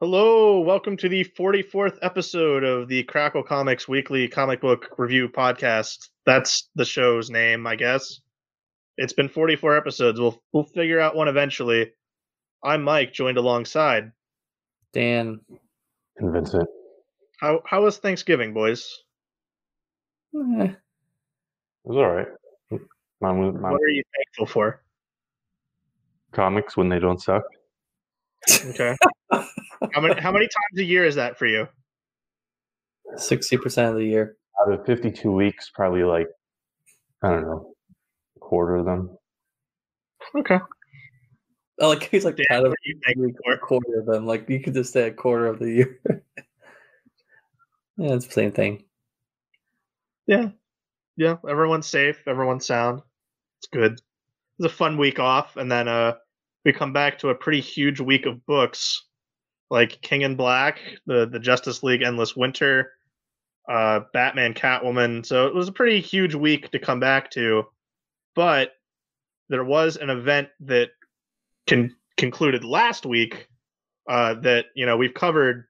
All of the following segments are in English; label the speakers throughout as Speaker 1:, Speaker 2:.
Speaker 1: Hello, welcome to the 44th episode of the Crackle Comics Weekly Comic Book Review Podcast. That's the show's name, I guess. It's been 44 episodes. We'll we'll figure out one eventually. I'm Mike, joined alongside
Speaker 2: Dan.
Speaker 3: And Vincent.
Speaker 1: How how was Thanksgiving, boys?
Speaker 2: Eh,
Speaker 3: It was all right. Mine was mine
Speaker 1: What are you thankful for?
Speaker 3: comics when they don't suck.
Speaker 1: Okay. how many how many times a year is that for you?
Speaker 2: 60% of the year.
Speaker 3: Out of 52 weeks, probably like, I don't know, a quarter of them.
Speaker 1: Okay.
Speaker 2: Oh, like he's like
Speaker 1: Dan,
Speaker 2: kind of
Speaker 1: are you thankful
Speaker 2: a quarter of them. Like you could just say a quarter of the year. yeah, it's the same thing.
Speaker 1: Yeah. Yeah. Everyone's safe, everyone's sound. It's good. It's a fun week off, and then uh we come back to a pretty huge week of books like King in Black, the the Justice League Endless Winter, uh Batman Catwoman. So it was a pretty huge week to come back to. But there was an event that con- concluded last week uh that, you know, we've covered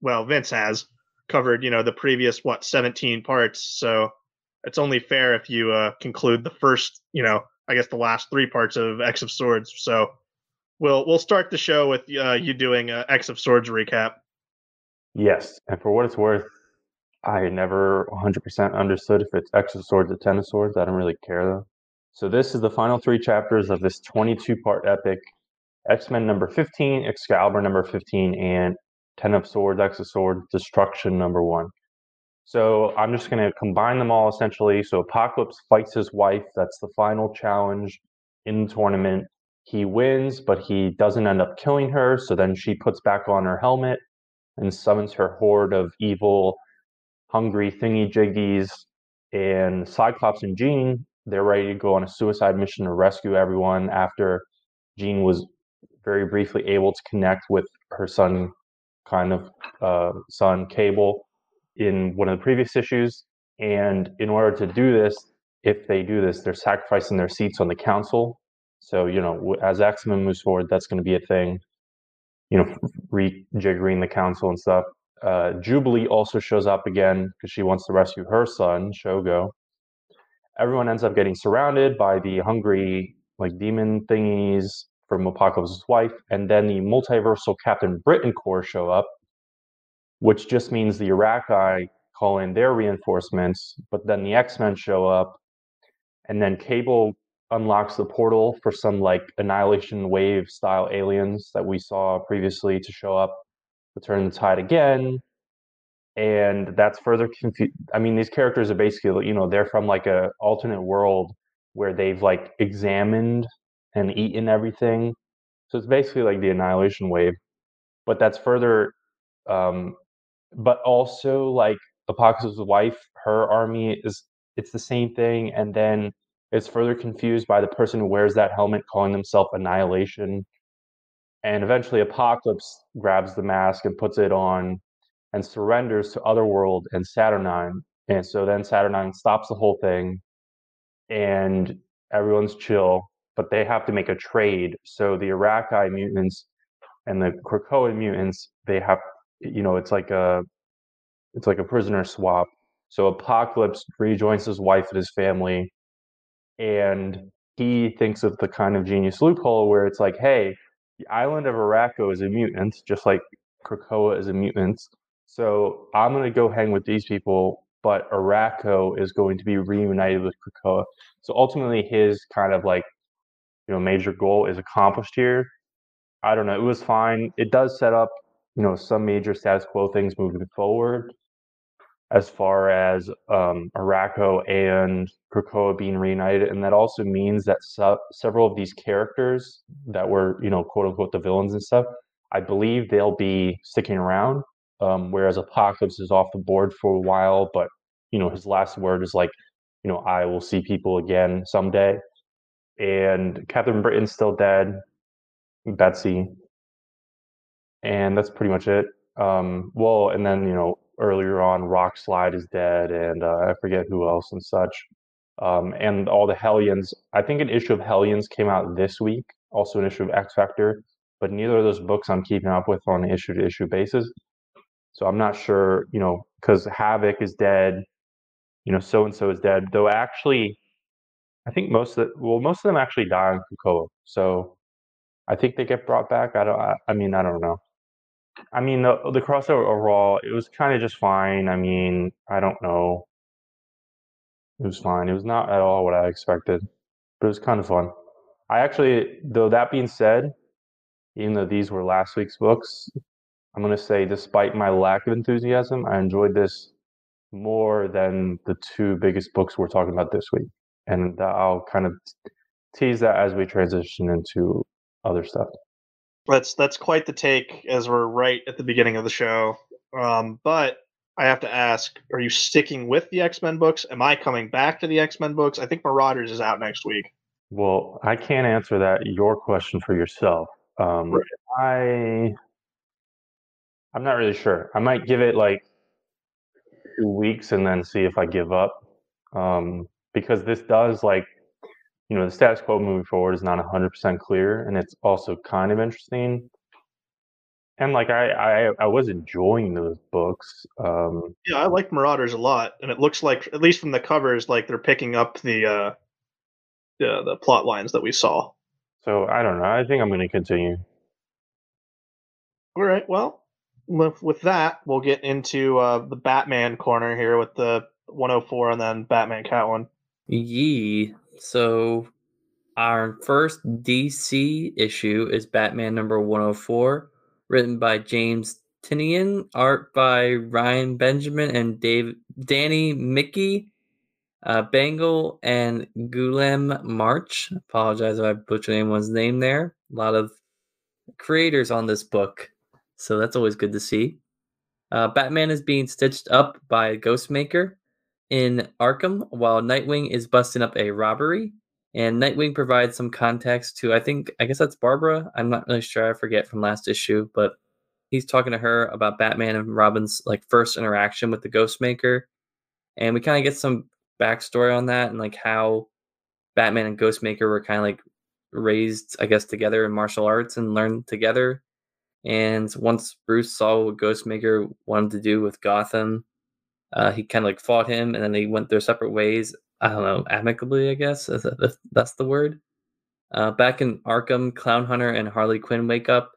Speaker 1: well, Vince has covered, you know, the previous what 17 parts. So it's only fair if you uh conclude the first, you know, I guess the last three parts of X of Swords. So we'll we'll start the show with uh, you doing a X of Swords recap.
Speaker 3: Yes. And for what it's worth, I never 100% understood if it's X of Swords or Ten of Swords. I don't really care though. So this is the final three chapters of this 22 part epic X Men number 15, Excalibur number 15, and Ten of Swords, X of Swords, Destruction number one. So I'm just going to combine them all essentially. So Apocalypse fights his wife. That's the final challenge in the tournament. He wins, but he doesn't end up killing her. So then she puts back on her helmet and summons her horde of evil, hungry thingy jiggies. And Cyclops and Jean, they're ready to go on a suicide mission to rescue everyone after Jean was very briefly able to connect with her son, kind of uh, son Cable, in one of the previous issues. And in order to do this, if they do this, they're sacrificing their seats on the council. So, you know, as X Men moves forward, that's going to be a thing, you know, rejiggering the council and stuff. Uh, Jubilee also shows up again because she wants to rescue her son, Shogo. Everyone ends up getting surrounded by the hungry, like, demon thingies from Apocalypse's wife. And then the multiversal Captain Britain Corps show up which just means the Arakkii call in their reinforcements, but then the X Men show up, and then Cable unlocks the portal for some like Annihilation Wave style aliens that we saw previously to show up to turn the tide again. And that's further confu I mean, these characters are basically, you know, they're from like a alternate world where they've like examined and eaten everything. So it's basically like the Annihilation Wave, but that's further um, but also like Apocalypse's wife, her army is it's the same thing, and then it's further confused by the person who wears that helmet, calling themselves Annihilation, and eventually Apocalypse grabs the mask and puts it on, and surrenders to Otherworld and Saturnine, and so then Saturnine stops the whole thing, and everyone's chill, but they have to make a trade. So the Arakkii mutants and the Krakoan mutants, they have you know it's like a it's like a prisoner swap. So apocalypse rejoins his wife and his family and he thinks of the kind of genius loophole where it's like hey the island of Arakko is a mutant just like krakoa is a mutant so i'm going to go hang with these people but Arakko is going to be reunited with krakoa. So ultimately his kind of like you know major goal is accomplished here. I don't know it was fine. It does set up you know some major status quo things moving forward as far as um, Arakko and Krakoa being reunited, and that also means that se- several of these characters that were you know quote unquote the villains and stuff, I believe they'll be sticking around. Um, whereas Apocalypse is off the board for a while, but you know his last word is like, you know, I will see people again someday. And Captain Britain's still dead. Betsy, and that's pretty much it. Um, well, and then you know earlier on, Rock Slide is dead, and uh, I forget who else and such. Um, and all the Hellions. I think an issue of Hellions came out this week. Also, an issue of X Factor. but neither of those books I'm keeping up with on an issue to issue basis. So I'm not sure, you know, because Havoc is dead, you know, so and so is dead. Though actually, I think most of the, well, most of them actually die on Krakoa. So I think they get brought back. I don't. I, I mean, I don't know. I mean, the the crossover overall, it was kind of just fine. I mean, I don't know. It was fine. It was not at all what I expected, but it was kind of fun. I actually, though that being said, even though these were last week's books, I'm going to say, despite my lack of enthusiasm, I enjoyed this more than the two biggest books we're talking about this week. And I'll kind of tease that as we transition into other stuff.
Speaker 1: That's that's quite the take as we're right at the beginning of the show. Um, but I have to ask, are you sticking with the X Men books? Am I coming back to the X Men books? I think Marauders is out next week.
Speaker 3: Well, I can't answer that your question for yourself. Um,
Speaker 1: Right.
Speaker 3: I I'm not really sure. I might give it like two weeks and then see if I give up. Um, because this does like you know the status quo moving forward is not 100% clear and it's also kind of interesting and like i i, I was enjoying those books um
Speaker 1: Yeah, I like Marauders a lot, and it looks like, at least from the covers, like they're picking up the uh, the the plot lines that we saw.
Speaker 3: so i don't know i think i'm going to continue
Speaker 1: All right, well, with, with that, we'll get into uh, the Batman corner here with the 104 and then Batman Cat one.
Speaker 2: Yee. So our first DC issue is Batman number 104, written by James Tynion, art by Ryan Benjamin and Dave Danny Miki, uh, Bengal and Guillem March. Apologize if I butchered anyone's name there. A lot of creators on this book, so that's always good to see. Uh, Batman is being stitched up by Ghostmaker in Arkham while Nightwing is busting up a robbery. And Nightwing provides some context to, I think, I guess that's Barbara. I'm not really sure. I forget from last issue, but he's talking to her about Batman and Robin's like first interaction with the Ghostmaker. And we kind of get some backstory on that and like how Batman and Ghostmaker were kind of like raised, I guess, together in martial arts and learned together. And once Bruce saw what Ghostmaker wanted to do with Gotham, uh, he kind of like fought him, and then they went their separate ways. I don't know, amicably, I guess if that's the word. Uh, back in Arkham, Clown Hunter and Harley Quinn wake up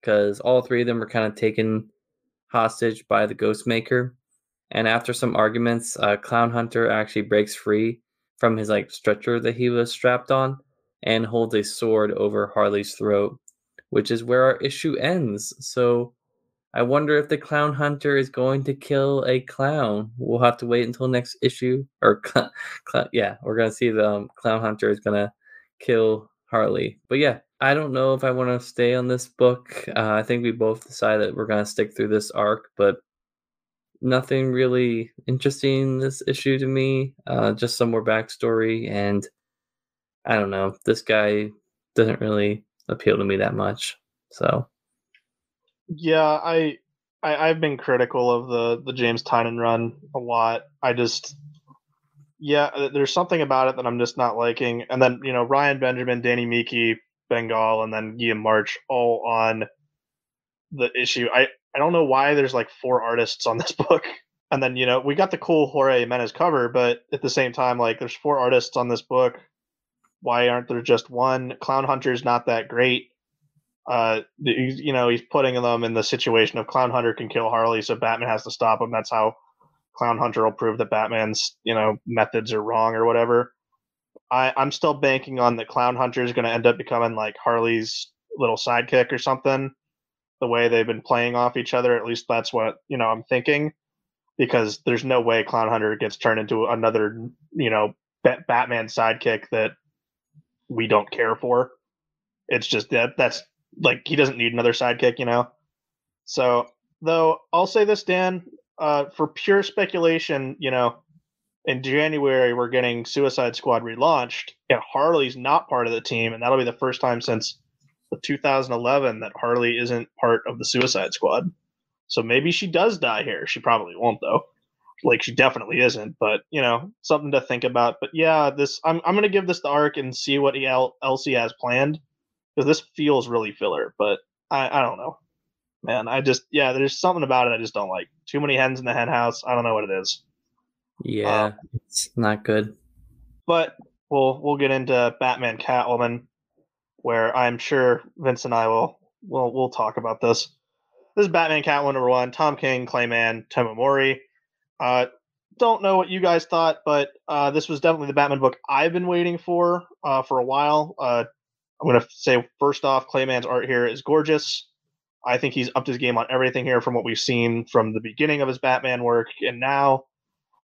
Speaker 2: because all three of them were kind of taken hostage by the Ghostmaker. And after some arguments, uh, Clown Hunter actually breaks free from his like stretcher that he was strapped on and holds a sword over Harley's throat, which is where our issue ends. So I wonder if the clown hunter is going to kill a clown. We'll have to wait until next issue. Or, cl- cl- yeah, we're gonna see the um, clown hunter is gonna kill Harley. But yeah, I don't know if I want to stay on this book. Uh, I think we both decided we're gonna stick through this arc, but nothing really interesting this issue to me. Uh, just some more backstory, and I don't know. This guy doesn't really appeal to me that much. So
Speaker 1: Yeah, I, I I've been critical of the the James Tynion run a lot. I just yeah, there's something about it that I'm just not liking. And then you know Ryan Benjamin, Danny Miki, Bengal, and then Guillem March all on the issue. I I don't know why there's like four artists on this book. And then you know we got the cool Jorge Jimenez cover, but at the same time, like there's four artists on this book. Why aren't there just one? Clown Hunter's not that great uh you know he's putting them in the situation of clown hunter can kill harley so batman has to stop him. That's how clown hunter will prove that batman's you know methods are wrong or whatever. I i'm still banking on that clown hunter is going to end up becoming like harley's little sidekick or something the way they've been playing off each other. At least that's what you know i'm thinking because there's no way clown hunter gets turned into another you know Bat- batman sidekick that we don't care for. It's just that that's like he doesn't need another sidekick, you know. So though I'll say this, Dan, uh, for pure speculation, you know, in January we're getting Suicide Squad relaunched, and Harley's not part of the team, and that'll be the first time since 2011 that Harley isn't part of the Suicide Squad. So maybe she does die here. She probably won't though. Like she definitely isn't, but you know, something to think about. But yeah, this I'm I'm gonna give this the arc and see what el- else he has planned because this feels really filler. But I, I don't know, man. I just yeah, there's something about it I just don't like. Too many hens in the hen house. I don't know what it is.
Speaker 2: Yeah, um, it's not good.
Speaker 1: But we'll we'll get into Batman Catwoman, where I'm sure Vince and I will will we'll talk about this. This is Batman Catwoman number one. Tom King, Clay Mann, Tomomori. Uh, don't know what you guys thought, but uh, this was definitely the Batman book I've been waiting for uh, for a while. Uh, I'm going to say first off, Clay Mann's art here is gorgeous. I think he's upped his game on everything here from what we've seen from the beginning of his Batman work and now.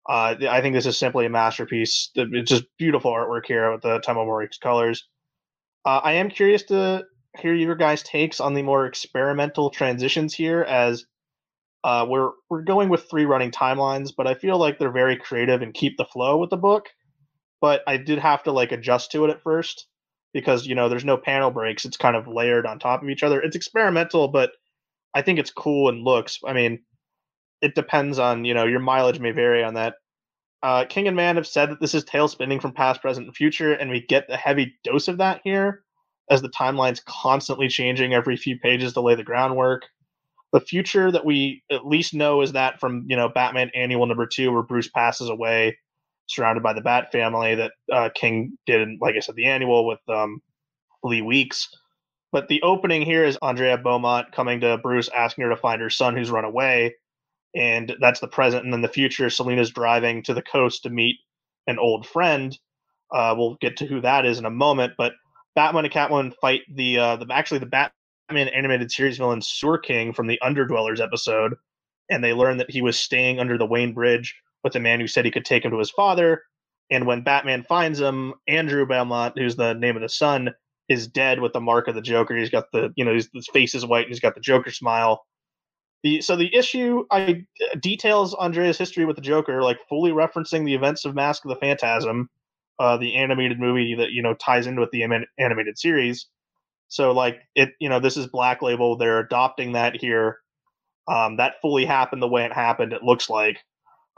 Speaker 1: Uh, I think this is simply a masterpiece. It's just beautiful artwork here with the Tomeu Morey's colors. Uh, I am curious to hear your guys' takes on the more experimental transitions here, as uh, we're we're going with three running timelines, but I feel like they're very creative and keep the flow with the book. But I did have to like adjust to it at first because you know there's no panel breaks; it's kind of layered on top of each other. It's experimental, but I think it's cool and looks. I mean, it depends on you know your mileage may vary on that. Uh, King and Mann have said that this is tail spinning from past, present, and future, and we get the heavy dose of that here, as the timeline's constantly changing every few pages to lay the groundwork. The future that we at least know is that from you know Batman Annual Number Two, where Bruce passes away, surrounded by the Bat family, that uh, King did, like I said, the Annual with um, Lee Weeks. But the opening here is Andrea Beaumont coming to Bruce, asking her to find her son who's run away and that's the present. And then the future, Selina's driving to the coast to meet an old friend. Uh, we'll get to who that is in a moment, but Batman and Catwoman fight the uh, the actually the Batman animated series villain Sewer King from the Underdwellers episode, and they learn that he was staying under the Wayne Bridge with a man who said he could take him to his father. And when Batman finds him, Andrew Belmont, who's the name of the son, is dead with the mark of the Joker. He's got the you know his, his face is white and he's got the Joker smile the so the issue I details Andrea's history with the Joker, like fully referencing the events of Mask of the Phantasm, uh, the animated movie that you know ties in with the animated series. So like it, you know, this is Black Label. They're adopting that here. Um, that fully happened the way it happened. It looks like.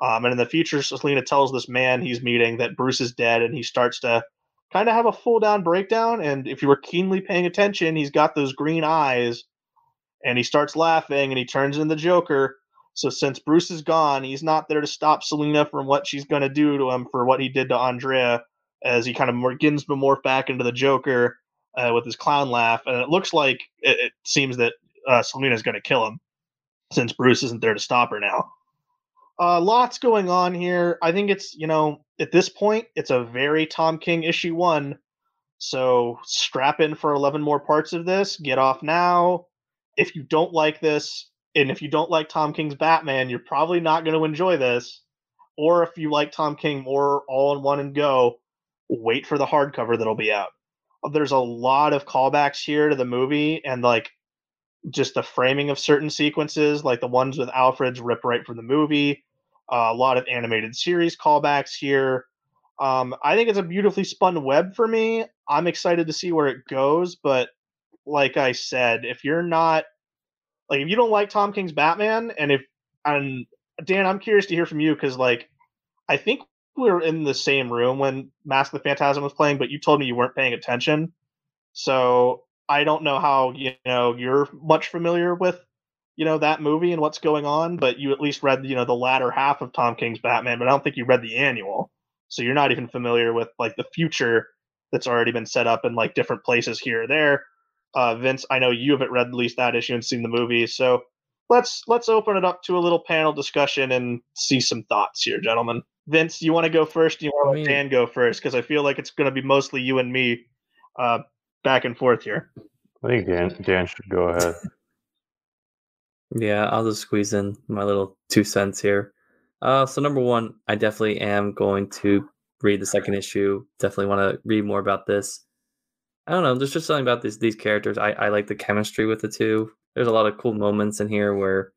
Speaker 1: Um, and in the future, Selina tells this man he's meeting that Bruce is dead, and he starts to kind of have a full down breakdown. And if you were keenly paying attention, he's got those green eyes and he starts laughing and he turns into the Joker. So since Bruce is gone, he's not there to stop Selina from what she's going to do to him for what he did to Andrea, as he kind of begins to morph back into the Joker uh, with his clown laugh. And it looks like it, it seems that uh, is going to kill him since Bruce isn't there to stop her now. Uh, lots going on here. I think it's you know at this point it's a very Tom King issue one. So strap in for eleven more parts of this. Get off now if you don't like this, and if you don't like Tom King's Batman, you're probably not going to enjoy this. Or if you like Tom King more all in one and go, wait for the hardcover that'll be out. There's a lot of callbacks here to the movie and like just the framing of certain sequences, like the ones with Alfred's rip right from the movie. Uh, a lot of animated series callbacks here. Um, I think it's a beautifully spun web for me. I'm excited to see where it goes, but like I said, if you're not like if you don't like Tom King's Batman, and if and Dan, I'm curious to hear from you because like I think we were in the same room when Mask of the Phantasm was playing, but you told me you weren't paying attention. So I don't know how you know you're much familiar with you know that movie and what's going on, but you at least read you know the latter half of Tom King's Batman, but I don't think you read the annual, so you're not even familiar with like the future that's already been set up in like different places here or there. Uh, Vince, I know you haven't read at least that issue and seen the movie, so let's let's open it up to a little panel discussion and see some thoughts here, gentlemen. Vince, you want to go first? Do you want to let Dan go first? Because I feel like it's going to be mostly you and me uh, back and forth here.
Speaker 3: I think Dan Dan should go ahead.
Speaker 2: Yeah, I'll just squeeze in my little two cents here. Uh, so number one, I definitely am going to read the second issue. Definitely want to read more about this. I don't know. There's just something about these these characters. I, I like the chemistry with the two. There's a lot of cool moments in here where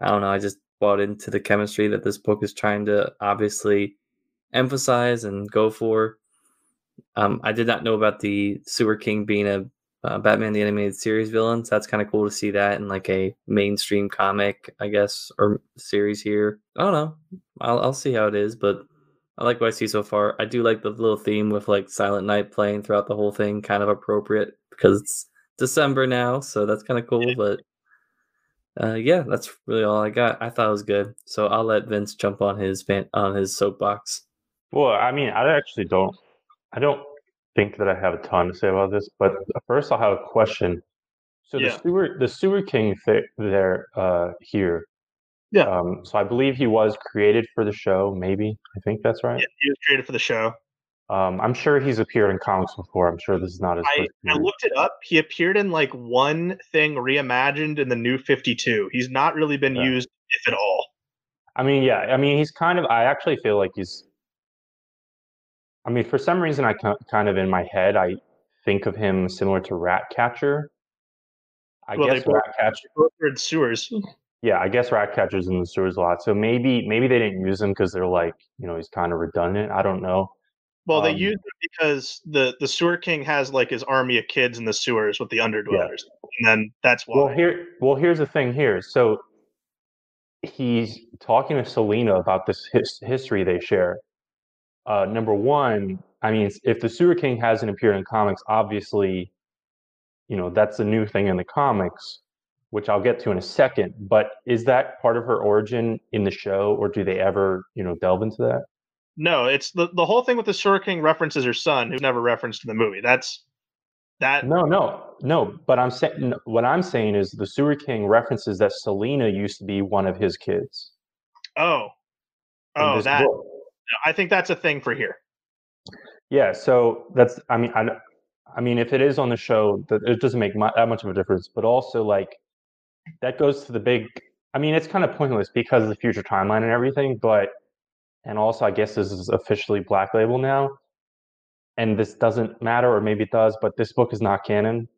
Speaker 2: I don't know. I just bought into the chemistry that this book is trying to obviously emphasize and go for. Um, I did not know about the Sewer King being a uh, Batman the Animated Series villains. That's kind of cool to see that in like a mainstream comic, I guess, or series here. I don't know. I'll, I'll see how it is, but I like what I see so far. I do like the little theme with like Silent Night playing throughout the whole thing, kind of appropriate because it's December now, so that's kind of cool. But uh, yeah, that's really all I got. I thought it was good, so I'll let Vince jump on his fan, on his soapbox.
Speaker 3: Well, I mean, I actually don't. I don't think that I have a ton to say about this, but first I'll have a question. So
Speaker 1: Yeah.
Speaker 3: the sewer, the sewer king th- there uh, here.
Speaker 1: Yeah.
Speaker 3: Um, so I believe he was created for the show. Maybe I think that's right.
Speaker 1: Yeah, he was created for the show.
Speaker 3: Um, I'm sure he's appeared in comics before. I'm sure this is not his
Speaker 1: I. I looked it up. He appeared in like one thing reimagined in the new 52. He's not really been
Speaker 3: Yeah.
Speaker 1: used, if at all.
Speaker 3: I mean, yeah. I mean, he's kind of. I actually feel like he's. I mean, for some reason, I kind of in my head, I think of him similar to Ratcatcher. I
Speaker 1: Well, they
Speaker 3: guess
Speaker 1: both-
Speaker 3: Ratcatcher.
Speaker 1: Both in sewers.
Speaker 3: Yeah, I guess Ratcatcher's in the sewers a lot. So maybe maybe they didn't use him because they're like, you know, he's kind of redundant. I don't know.
Speaker 1: Well, they
Speaker 3: Um,
Speaker 1: used it because the the sewer king has like his army of kids in the sewers with the underdwellers, and then that's why.
Speaker 3: Well, here, well, here's the thing. Here, so he's talking to Selina about this his, history they share. Uh, number one, I mean, if the Sewer King hasn't appeared in comics, obviously, you know, that's a new thing in the comics, which I'll get to in a second. But is that part of her origin in the show, or do they ever, you know, delve into that?
Speaker 1: no, it's the the whole thing with the sewer king references her son, who's never referenced in the movie. That's that.
Speaker 3: No, no, no. But I'm saying what I'm saying is the Sewer King references that Selina used to be one of his kids.
Speaker 1: Oh, oh, that.
Speaker 3: book.
Speaker 1: I think that's a thing for here.
Speaker 3: Yeah, so that's I mean I, I mean if it is on the show that it doesn't make mu- that much of a difference, but also like that goes to the big I mean it's kind of pointless because of the future timeline and everything, but and also I guess this is officially Black Label now. And this doesn't matter or maybe it does, but this book is not canon.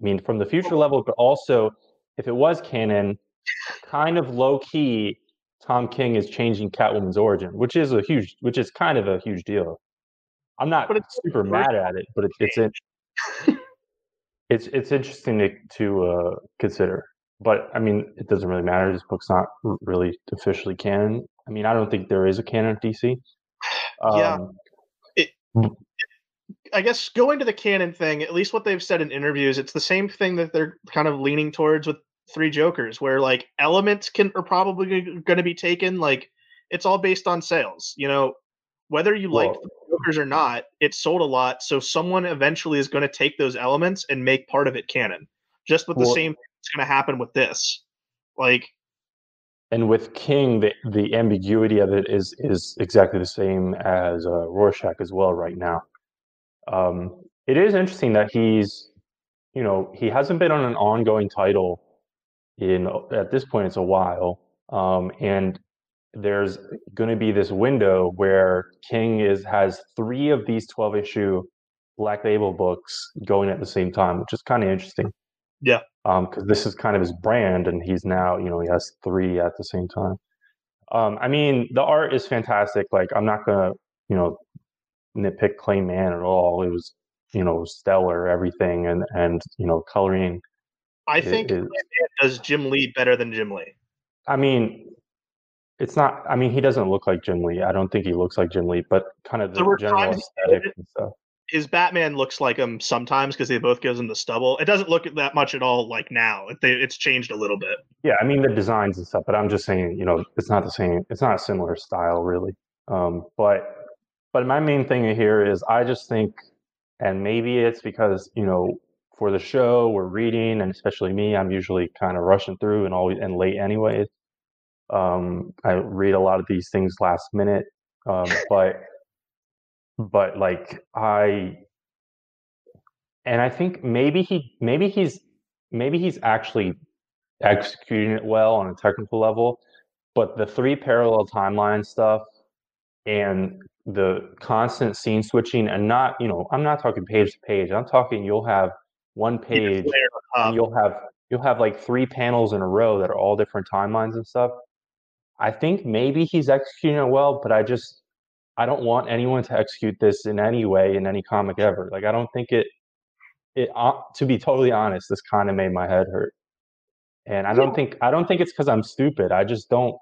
Speaker 3: I mean from the future oh. level, but also if it was canon, kind of low key Tom King is changing Catwoman's origin, which is a huge which is kind of a huge deal. I'm not
Speaker 1: But it's
Speaker 3: super mad at it, but it, it's in, it's it's interesting to to uh, consider. But I mean, it doesn't really matter. This book's not really officially canon. I mean, I don't think there is a canon of DC.
Speaker 1: Yeah.
Speaker 3: Um,
Speaker 1: I guess going to the canon thing, at least what they've said in interviews, it's the same thing that they're kind of leaning towards with Three Jokers, where like elements can are probably going to be taken. Like it's all based on sales. You know, whether you like Jokers or not, it sold a lot. So someone eventually is going to take those elements and make part of it canon. Just with the
Speaker 3: Well-
Speaker 1: same it's going to happen with this. Like
Speaker 3: and with King, the the ambiguity of it is is exactly the same as uh, Rorschach as well right now. Um, it is interesting that he's, you know, he hasn't been on an ongoing title in at this point it's a while, um, and there's going to be this window where King is has three of these twelve issue Black Label books going at the same time, which is kind of interesting.
Speaker 1: Yeah.
Speaker 3: because this is kind of his brand, and he's now, you know, he has three at the same time. Um, I mean, the art is fantastic. Like, I'm not gonna, you know, nitpick Clay Mann at all. It was, you know, stellar, everything, and and you know, coloring.
Speaker 1: I think
Speaker 3: is-
Speaker 1: does Jim Lee better than Jim Lee.
Speaker 3: I mean, it's not. I mean, he doesn't look like Jim Lee. I don't think he looks like Jim Lee, but kind of the general aesthetic
Speaker 1: did.
Speaker 3: and stuff.
Speaker 1: his Batman looks like him sometimes because they both gives him the stubble. It doesn't look that much at all like now. It, they, it's changed a little bit.
Speaker 3: Yeah, I mean the designs and stuff, but I'm just saying, you know, it's not the same. It's not a similar style, really. Um, but but my main thing here is I just think, and maybe it's because you know, for the show we're reading, and especially me, I'm usually kind of rushing through and always and late anyways. Um, I read a lot of these things last minute, um, but but like I and I think maybe he maybe he's maybe he's actually executing it well on a technical level, but the three parallel timeline stuff and the constant scene switching and not, you know, I'm not talking page to page. I'm talking you'll have one page you'll have you'll have like three panels in a row that are all different timelines and stuff. I think maybe he's executing it well, but I just I don't want anyone to execute this in any way in any comic ever. Like I don't think it it uh, to be totally honest, this kind of made my head hurt. And I don't think I don't think it's because I'm stupid. I just don't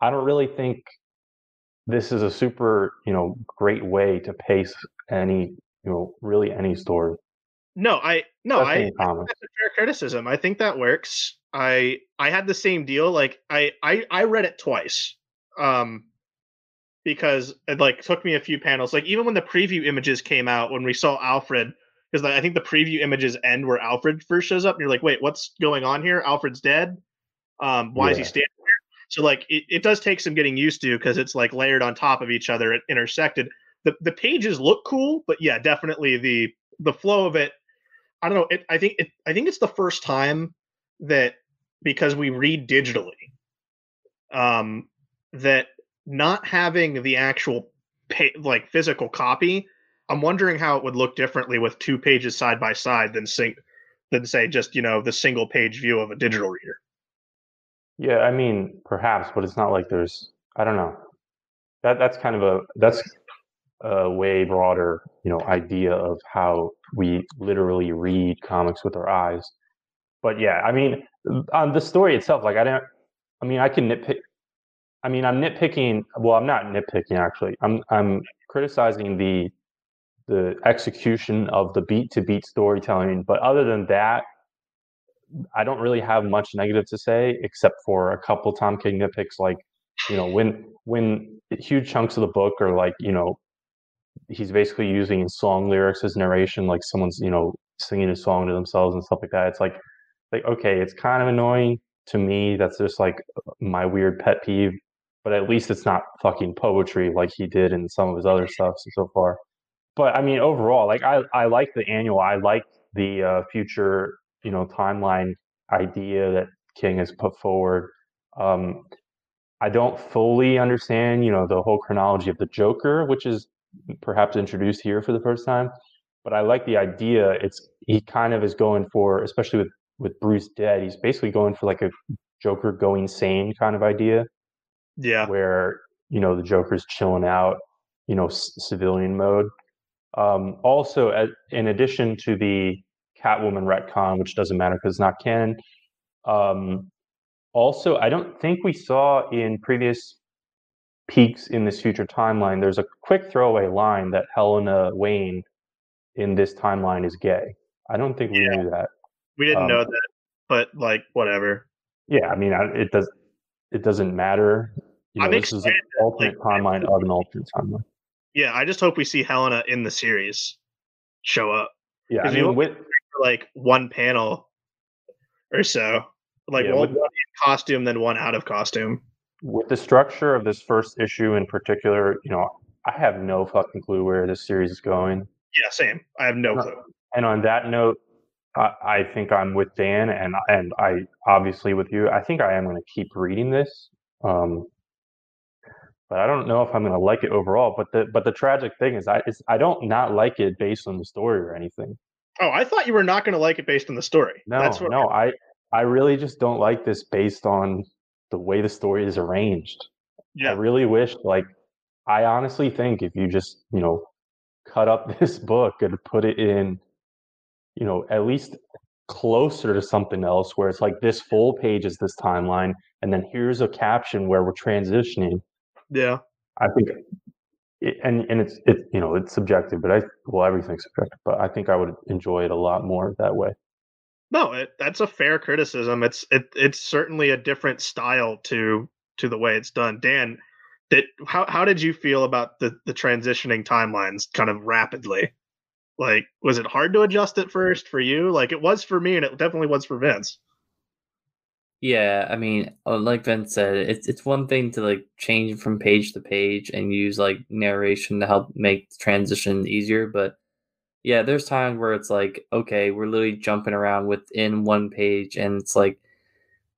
Speaker 3: I don't really think this is a super, you know, great way to pace any, you know, really any story.
Speaker 1: No, I no, I that's a fair criticism. I think that works. I I had the same deal. Like I I I read it twice. Um because it like took me a few panels. Like even when the preview images came out when we saw Alfred because like, I think the preview images end where Alfred first shows up and you're like, "Wait, what's going on here? Alfred's dead. Um why is he standing here?" So like it, it does take some getting used to because it's like layered on top of each other, it intersected. The the pages look cool, but yeah, definitely the the flow of it I don't know. It, I think it, I think it's the first time that because we read digitally, um, that not having the actual like physical copy, I'm wondering how it would look differently with two pages side by side than sing than say just you know the single page view of a digital reader.
Speaker 3: Yeah, I mean, perhaps, but it's not like there's. I don't know. That that's kind of a that's a way broader, you know, idea of how we literally read comics with our eyes. But yeah, I mean, on the story itself, like I don't. I mean, I can nitpick. I mean, I'm nitpicking. Well, I'm not nitpicking actually. I'm I'm criticizing the the execution of the beat to beat storytelling. But other than that, I don't really have much negative to say, except for a couple Tom King nitpicks, like you know when when huge chunks of the book are like you know he's basically using song lyrics as narration, like someone's you know singing a song to themselves and stuff like that. It's like like okay, it's kind of annoying to me. That's just like my weird pet peeve. But at least it's not fucking poetry like he did in some of his other stuff so far. But I mean, overall, like I I like the annual. I like the uh, future you know timeline idea that King has put forward. Um, I don't fully understand, you know, the whole chronology of the Joker, which is perhaps introduced here for the first time. But I like the idea. It's he kind of is going for, especially with with Bruce dead. He's basically going for like a Joker going sane kind of idea,
Speaker 1: Yeah,
Speaker 3: where you know the Joker's chilling out, you know, c- civilian mode. Um, also, as, in addition to the Catwoman retcon, which doesn't matter because it's not canon. Um, also, I don't think we saw in previous peaks in this future timeline. There's a quick throwaway line that Helena Wayne in this timeline is gay. I don't think we
Speaker 1: Yeah.
Speaker 3: knew that.
Speaker 1: we didn't
Speaker 3: um,
Speaker 1: know that, but like whatever.
Speaker 3: Yeah, I mean, I, it does. It doesn't matter. You know,
Speaker 1: I'm
Speaker 3: this is an alternate
Speaker 1: like,
Speaker 3: timeline of an alternate timeline.
Speaker 1: Yeah, I just hope we see Helena in the series show up.
Speaker 3: Yeah, I
Speaker 1: you
Speaker 3: mean, with
Speaker 1: like one panel or so. Like
Speaker 3: Yeah,
Speaker 1: one,
Speaker 3: with-
Speaker 1: one in costume, then one out of costume.
Speaker 3: With the structure of this first issue in particular, you know, I have no fucking clue where this series is going.
Speaker 1: Yeah, same. I have no
Speaker 3: No.
Speaker 1: clue.
Speaker 3: And on that note, I, I think I'm with Dan, and and I obviously with you. I think I am going to keep reading this, um, but I don't know if I'm going to like it overall. But the but the tragic thing is, I I don't not like it based on the story or anything.
Speaker 1: Oh, I thought you were not going to like it based on the story.
Speaker 3: No,
Speaker 1: That's what,
Speaker 3: no, I I really just don't like this based on the way the story is arranged.
Speaker 1: Yeah.
Speaker 3: I really wish, like, I honestly think if you just, you know, cut up this book and put it in, you know, at least closer to something else where it's like this full page is this timeline, and then here's a caption where we're transitioning.
Speaker 1: yeah.
Speaker 3: I think, it, and and it's it you know it's subjective, but I well everything's subjective, but I think I would enjoy it a lot more that way.
Speaker 1: No, it, that's a fair criticism. It's it it's certainly a different style to to the way it's done. Dan, did how how did you feel about the the transitioning timelines kind of rapidly? Like, was it hard to adjust at first for you? Like it was for me, and it definitely was for Vince.
Speaker 2: Yeah, I mean, uh, like Vince said, it's it's one thing to like change from page to page and use like narration to help make the transition easier, but yeah, there's times where it's like, okay, we're literally jumping around within one page, and it's like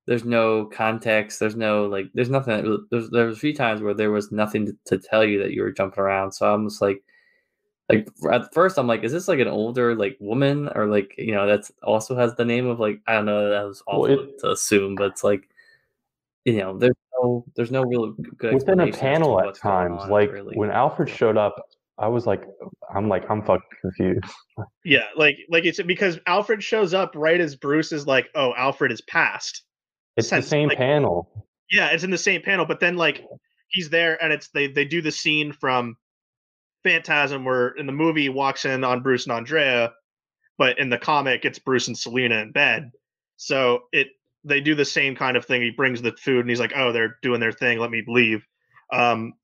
Speaker 2: there's no context, there's no like, there's nothing. There's there was a few times where there was nothing to, to tell you that you were jumping around, so I'm just like, like at first I'm like, is this like an older like woman or like you know that's also has the name of like I don't know that was
Speaker 3: Well, it-
Speaker 2: to assume, but it's like you know there's no there's no real good
Speaker 3: Within a
Speaker 2: explanation as to
Speaker 3: panel at times, like
Speaker 2: really.
Speaker 3: when Alfred showed up, I was like, I'm like, I'm fucking confused.
Speaker 1: Yeah, like like it's because Alfred shows up right as Bruce is like, "Oh, Alfred is passed."
Speaker 3: It's the same
Speaker 1: like-
Speaker 3: panel.
Speaker 1: Yeah, it's in the same panel, but then like he's there and it's they they do the scene from Phantasm where in the movie he walks in on Bruce and Andrea but in the comic, it's Bruce and Selina in bed. So it they do the same kind of thing. He brings the food and he's like, "Oh, they're doing their thing. Let me leave." Um,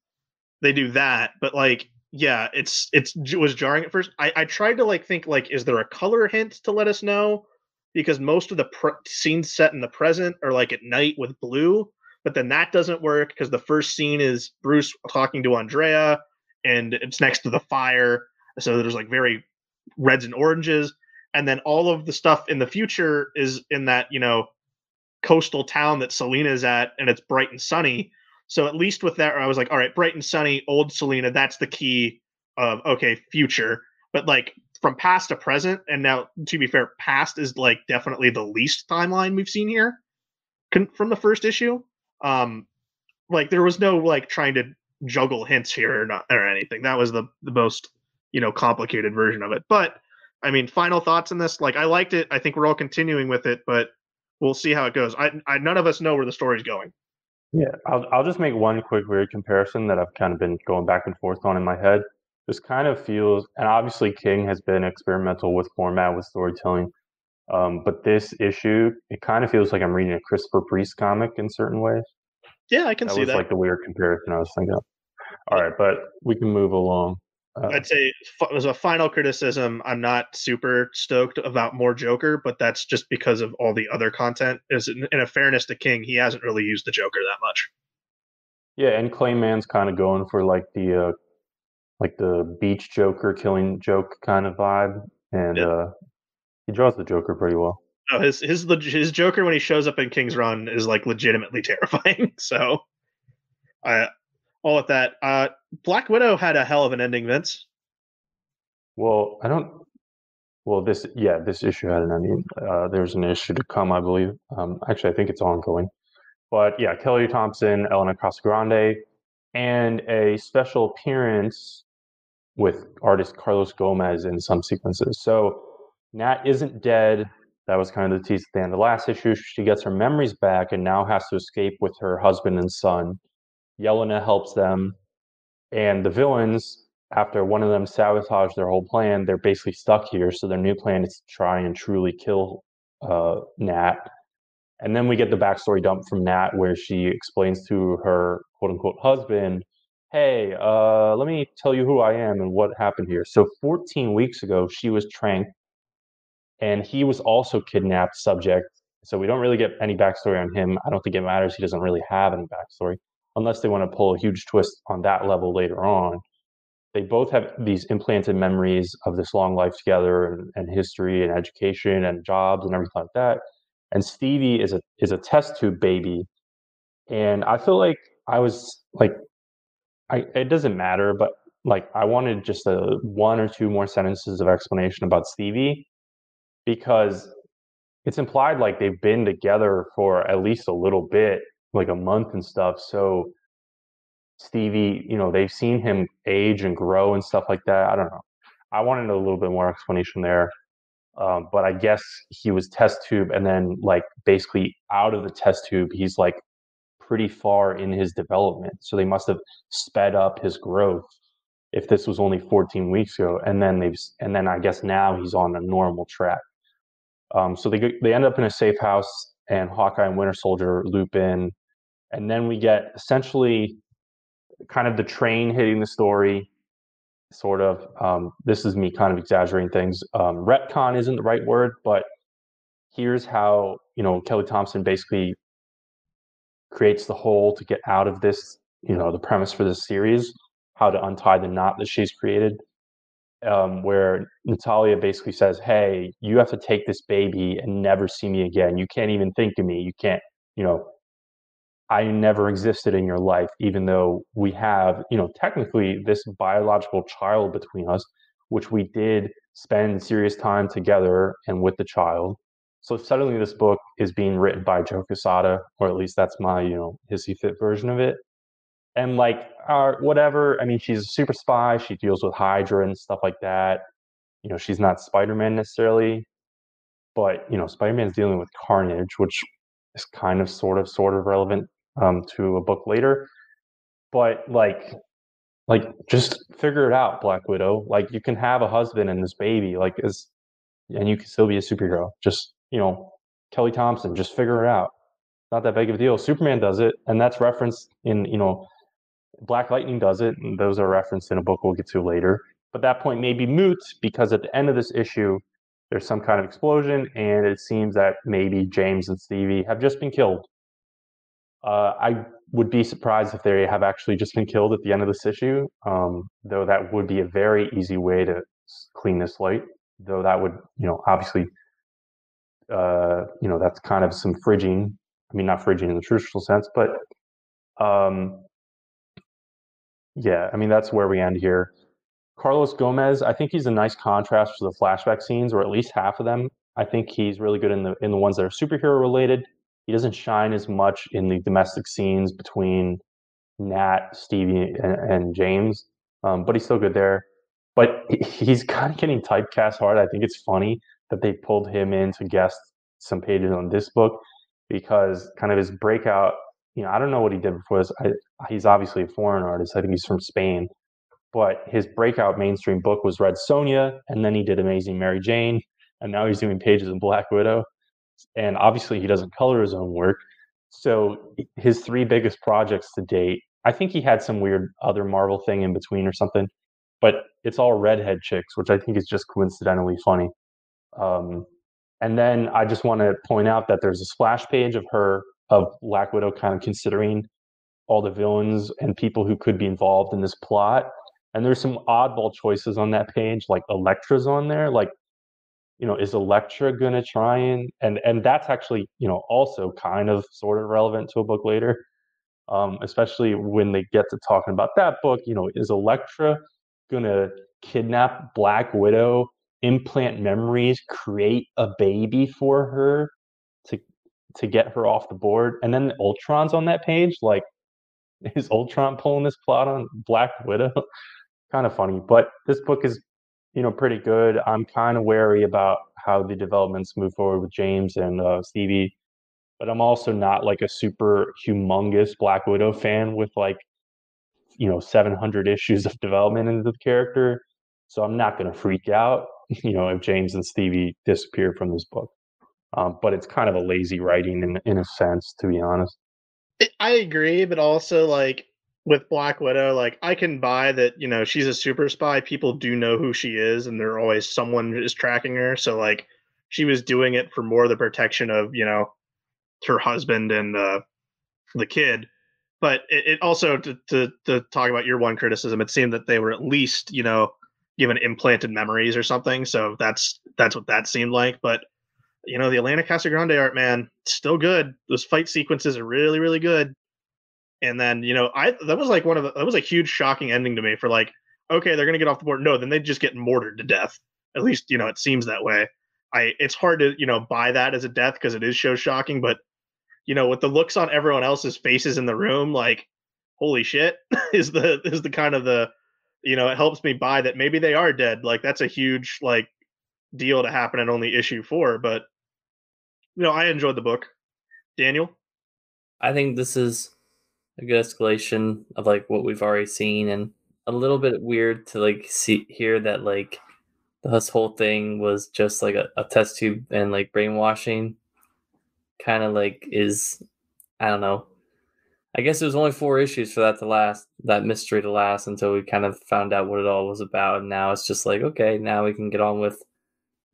Speaker 1: they do that, but like, yeah, it's it's it was jarring at first. I I tried to like think like, is there a color hint to let us know? Because most of the scenes set in the present are like at night with blue, but then that doesn't work because the first scene is Bruce talking to Andrea and it's next to the fire, so there's like very reds and oranges and then all of the stuff in the future is in that you know coastal town that Selina's at, and it's bright and sunny. So at least with that, I was like, all right, bright and sunny, old Selina. That's the key of okay, future. But like from past to present, and now to be fair, past is like definitely the least timeline we've seen here from the first issue. Um, like there was no like trying to juggle hints here or not or anything. That was the the most you know complicated version of it. But I mean, final thoughts on this? Like, I liked it. I think we're all continuing with it, but we'll see how it goes. I, I none of us know where the story's going.
Speaker 3: Yeah, I'll I'll just make one quick weird comparison that I've kind of been going back and forth on in my head. This kind of feels, and obviously King has been experimental with format with storytelling, um, but this issue it kind of feels like I'm reading a Christopher Priest comic in certain ways.
Speaker 1: Yeah, I can
Speaker 3: that
Speaker 1: see
Speaker 3: was
Speaker 1: that.
Speaker 3: like the weird comparison I was thinking. Of. All right, but we can move along.
Speaker 1: Uh, I'd say as a final criticism, I'm not super stoked about more Joker, but that's just because of all the other content. Is in, in a fairness to King, he hasn't really used the Joker that much.
Speaker 3: Yeah, and Clay Mann's kind of going for like the uh, like the beach Joker killing joke kind of vibe, and yeah. uh, he draws the Joker pretty well.
Speaker 1: No, his his his Joker when he shows up in King's Run is like legitimately terrifying. So, I all at that. Uh, Black Widow had a hell of an ending, Vince.
Speaker 3: Well, I don't. Well, this yeah, this issue had an ending. Uh, there's an issue to come, I believe. Um, actually, I think it's ongoing. But yeah, Kelly Thompson, Elena Casagrande, and a special appearance with artist Carlos Gomez in some sequences. So Nat isn't dead. That was kind of the tease at the end of the last issue. She gets her memories back and now has to escape with her husband and son. Yelena helps them, and the villains, after one of them sabotaged their whole plan, they're basically stuck here. So their new plan is to try and truly kill uh, Nat. And then we get the backstory dump from Nat, where she explains to her quote unquote husband, "Hey, uh, let me tell you who I am and what happened here." So 14 weeks ago, she was tranked, and he was also kidnapped. Subject. So we don't really get any backstory on him. I don't think it matters. He doesn't really have any backstory unless they want to pull a huge twist on that level later on. They both have these implanted memories of this long life together and, and history and education and jobs and everything like that. And Stevie is a is a test tube baby. And I feel like I was like I it doesn't matter, but like I wanted just a one or two more sentences of explanation about Stevie because it's implied like they've been together for at least a little bit like a month and stuff. So Stevie, you know, they've seen him age and grow and stuff like that. I don't know. I wanted a little bit more explanation there. Um, but I guess he was test tube and then like basically out of the test tube, he's like pretty far in his development. So they must have sped up his growth if this was only 14 weeks ago. And then they've, and then I guess now he's on a normal track. Um, so they, they end up in a safe house and Hawkeye and Winter Soldier loop in and then we get essentially kind of the train hitting the story sort of um, this is me kind of exaggerating things um, retcon isn't the right word but here's how you know kelly thompson basically creates the hole to get out of this you know the premise for this series how to untie the knot that she's created um, where natalia basically says hey you have to take this baby and never see me again. You can't even think of me. You can't you know I never existed in your life, even though we have, you know, technically this biological child between us, which we did spend serious time together and with the child. So suddenly this book is being written by Joe Quesada, or at least that's my, you know, hissy fit version of it. And like, uh, whatever. I mean, she's a super spy. She deals with Hydra and stuff like that. You know, she's not Spider Man necessarily, but you know, Spider Man's dealing with Carnage, which is kind of, sort of, sort of relevant um, to a book later. But like, like just figure it out, Black Widow. Like you can have a husband and this baby. Like is and you can still be a superhero. Just you know, Kelly Thompson, just figure it out. Not that big of a deal. Superman does it, and that's referenced in you know, Black Lightning does it, and those are referenced in a book we'll get to later. But that point may be moot because at the end of this issue, there's some kind of explosion, and it seems that maybe James and Stevie have just been killed. Uh, I would be surprised if they have actually just been killed at the end of this issue, um, though that would be a very easy way to clean this slate. Though that would, you know, obviously, uh, you know, that's kind of some fridging. I mean, not fridging in the traditional sense, but um, yeah, I mean, that's where we end here. Carlos Gomez, I think he's a nice contrast to the flashback scenes, or at least half of them. I think he's really good in the in the ones that are superhero related. He doesn't shine as much in the domestic scenes between Nat, Stevie, and, and James, um, but he's still good there. But he's kind of getting typecast hard. I think it's funny that they pulled him in to guest some pages on this book because kind of his breakout. You know, I don't know what he did before this. I, he's obviously a foreign artist. I think he's from Spain, but his breakout mainstream book was Red Sonja, and then he did Amazing Mary Jane, and now he's doing pages in Black Widow and obviously he doesn't color his own work. So his three biggest projects to date, I think he had some weird other Marvel thing in between or something, but it's all redhead chicks, which I think is just coincidentally funny. Um, and then I just want to point out that there's a splash page of her of Black Widow kind of considering all the villains and people who could be involved in this plot. And there's some oddball choices on that page, like Elektra's on there. Like you know, is Elektra going to try and and and that's actually you know also kind of sort of relevant to a book later, um, especially when they get to talking about that book. You know, is Elektra going to kidnap Black Widow, implant memories, create a baby for her to to get her off the board, and then Ultron's on that page. Like, is Ultron pulling this plot on Black Widow? kind of funny, but this book is you know, pretty good. I'm kind of wary about how the developments move forward with James and uh, Stevie, but I'm also not like a super humongous Black Widow fan with like, you know, 700 issues of development into the character. So I'm not going to freak out, you know, if James and Stevie disappear from this book. Um, but it's kind of a lazy writing in in a sense, to be honest.
Speaker 1: I agree, but also like with Black Widow, like I can buy that, you know, she's a super spy. People do know who she is, and there always someone is tracking her. So like she was doing it for more the protection of, you know, her husband and uh, the kid. But it, it also to, to to talk about your one criticism, it seemed that they were at least, you know, given implanted memories or something. So that's that's what that seemed like. But you know, the Elena Casagrande art, man, still good. Those fight sequences are really, really good and then you know i that was like one of the that was a huge shocking ending to me for like okay they're gonna get off the board. No then they just get mortared to death. At least you know it seems that way. I it's hard to you know buy that as a death because it is so shocking but you know with the looks on everyone else's faces in the room like holy shit is the is the kind of the you know it helps me buy that maybe they are dead. Like that's a huge like deal to happen in only issue four but you know i enjoyed the book. Daniel?
Speaker 2: I think this is a good escalation of like what we've already seen and a little bit weird to like see hear that like this whole thing was just like a, a test tube and like brainwashing kind of like is i don't know. I guess it was only four issues for that to last that mystery to last until we kind of found out what it all was about. And now it's just like okay now we can get on with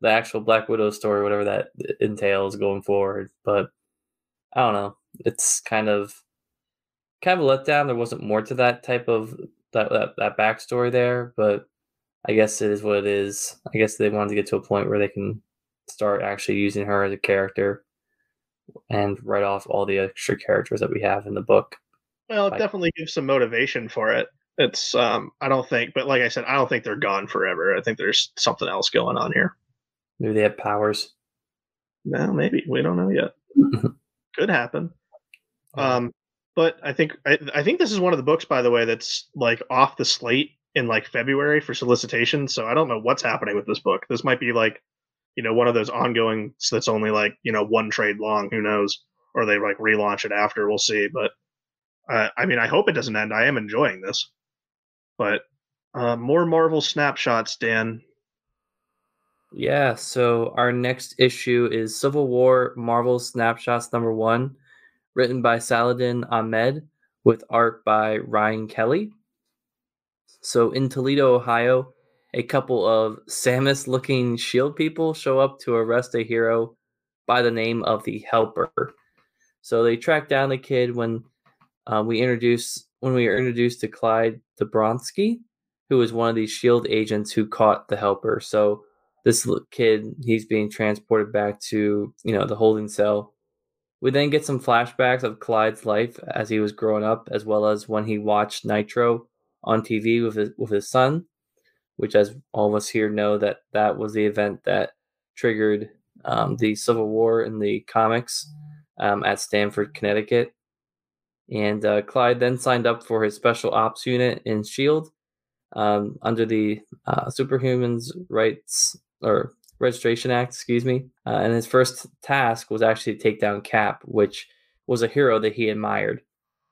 Speaker 2: the actual black widow story whatever that entails going forward. But i don't know. It's kind of kind of a letdown. There wasn't more to that type of that, that that backstory there, but I guess it is what it is. I guess they wanted to get to a point where they can start actually using her as a character and write off all the extra characters that we have in the book.
Speaker 1: Well, it like, definitely gives some motivation for it. It's um I don't think but like I said, I don't think they're gone forever. I think there's something else going on here.
Speaker 2: Maybe they have powers.
Speaker 1: No, maybe. We don't know yet. Could happen. Um but I think I, I think this is one of the books, by the way, that's like off the slate in like February for solicitation. So I don't know what's happening with this book. This might be like, you know, one of those ongoing that's only like you know one trade long. Who knows? Or they like relaunch it after. We'll see. But uh, I mean, I hope it doesn't end. I am enjoying this. But uh, more Marvel snapshots, Dan.
Speaker 2: Yeah, so our next issue is Civil War Marvel Snapshots number one, written by Saladin Ahmed with art by Ryan Kelly. So in Toledo, Ohio, a couple of Samus looking shield people show up to arrest a hero by the name of the Helper. So they track down the kid when uh, we introduce when we are introduced to Clyde Dobronsky, who is one of these shield agents who caught the Helper. So this kid, he's being transported back to you know the holding cell. We then get some flashbacks of Clyde's life as he was growing up, as well as when he watched Nitro on TV with his, with his son, which, as all of us here know, that that was the event that triggered um, the Civil War in the comics um, at Stamford, Connecticut. And uh, Clyde then signed up for his special ops unit in Shield um, under the uh, Superhumans Rights or Registration Act, excuse me. Uh, and his first task was actually to take down Cap, which was a hero that he admired.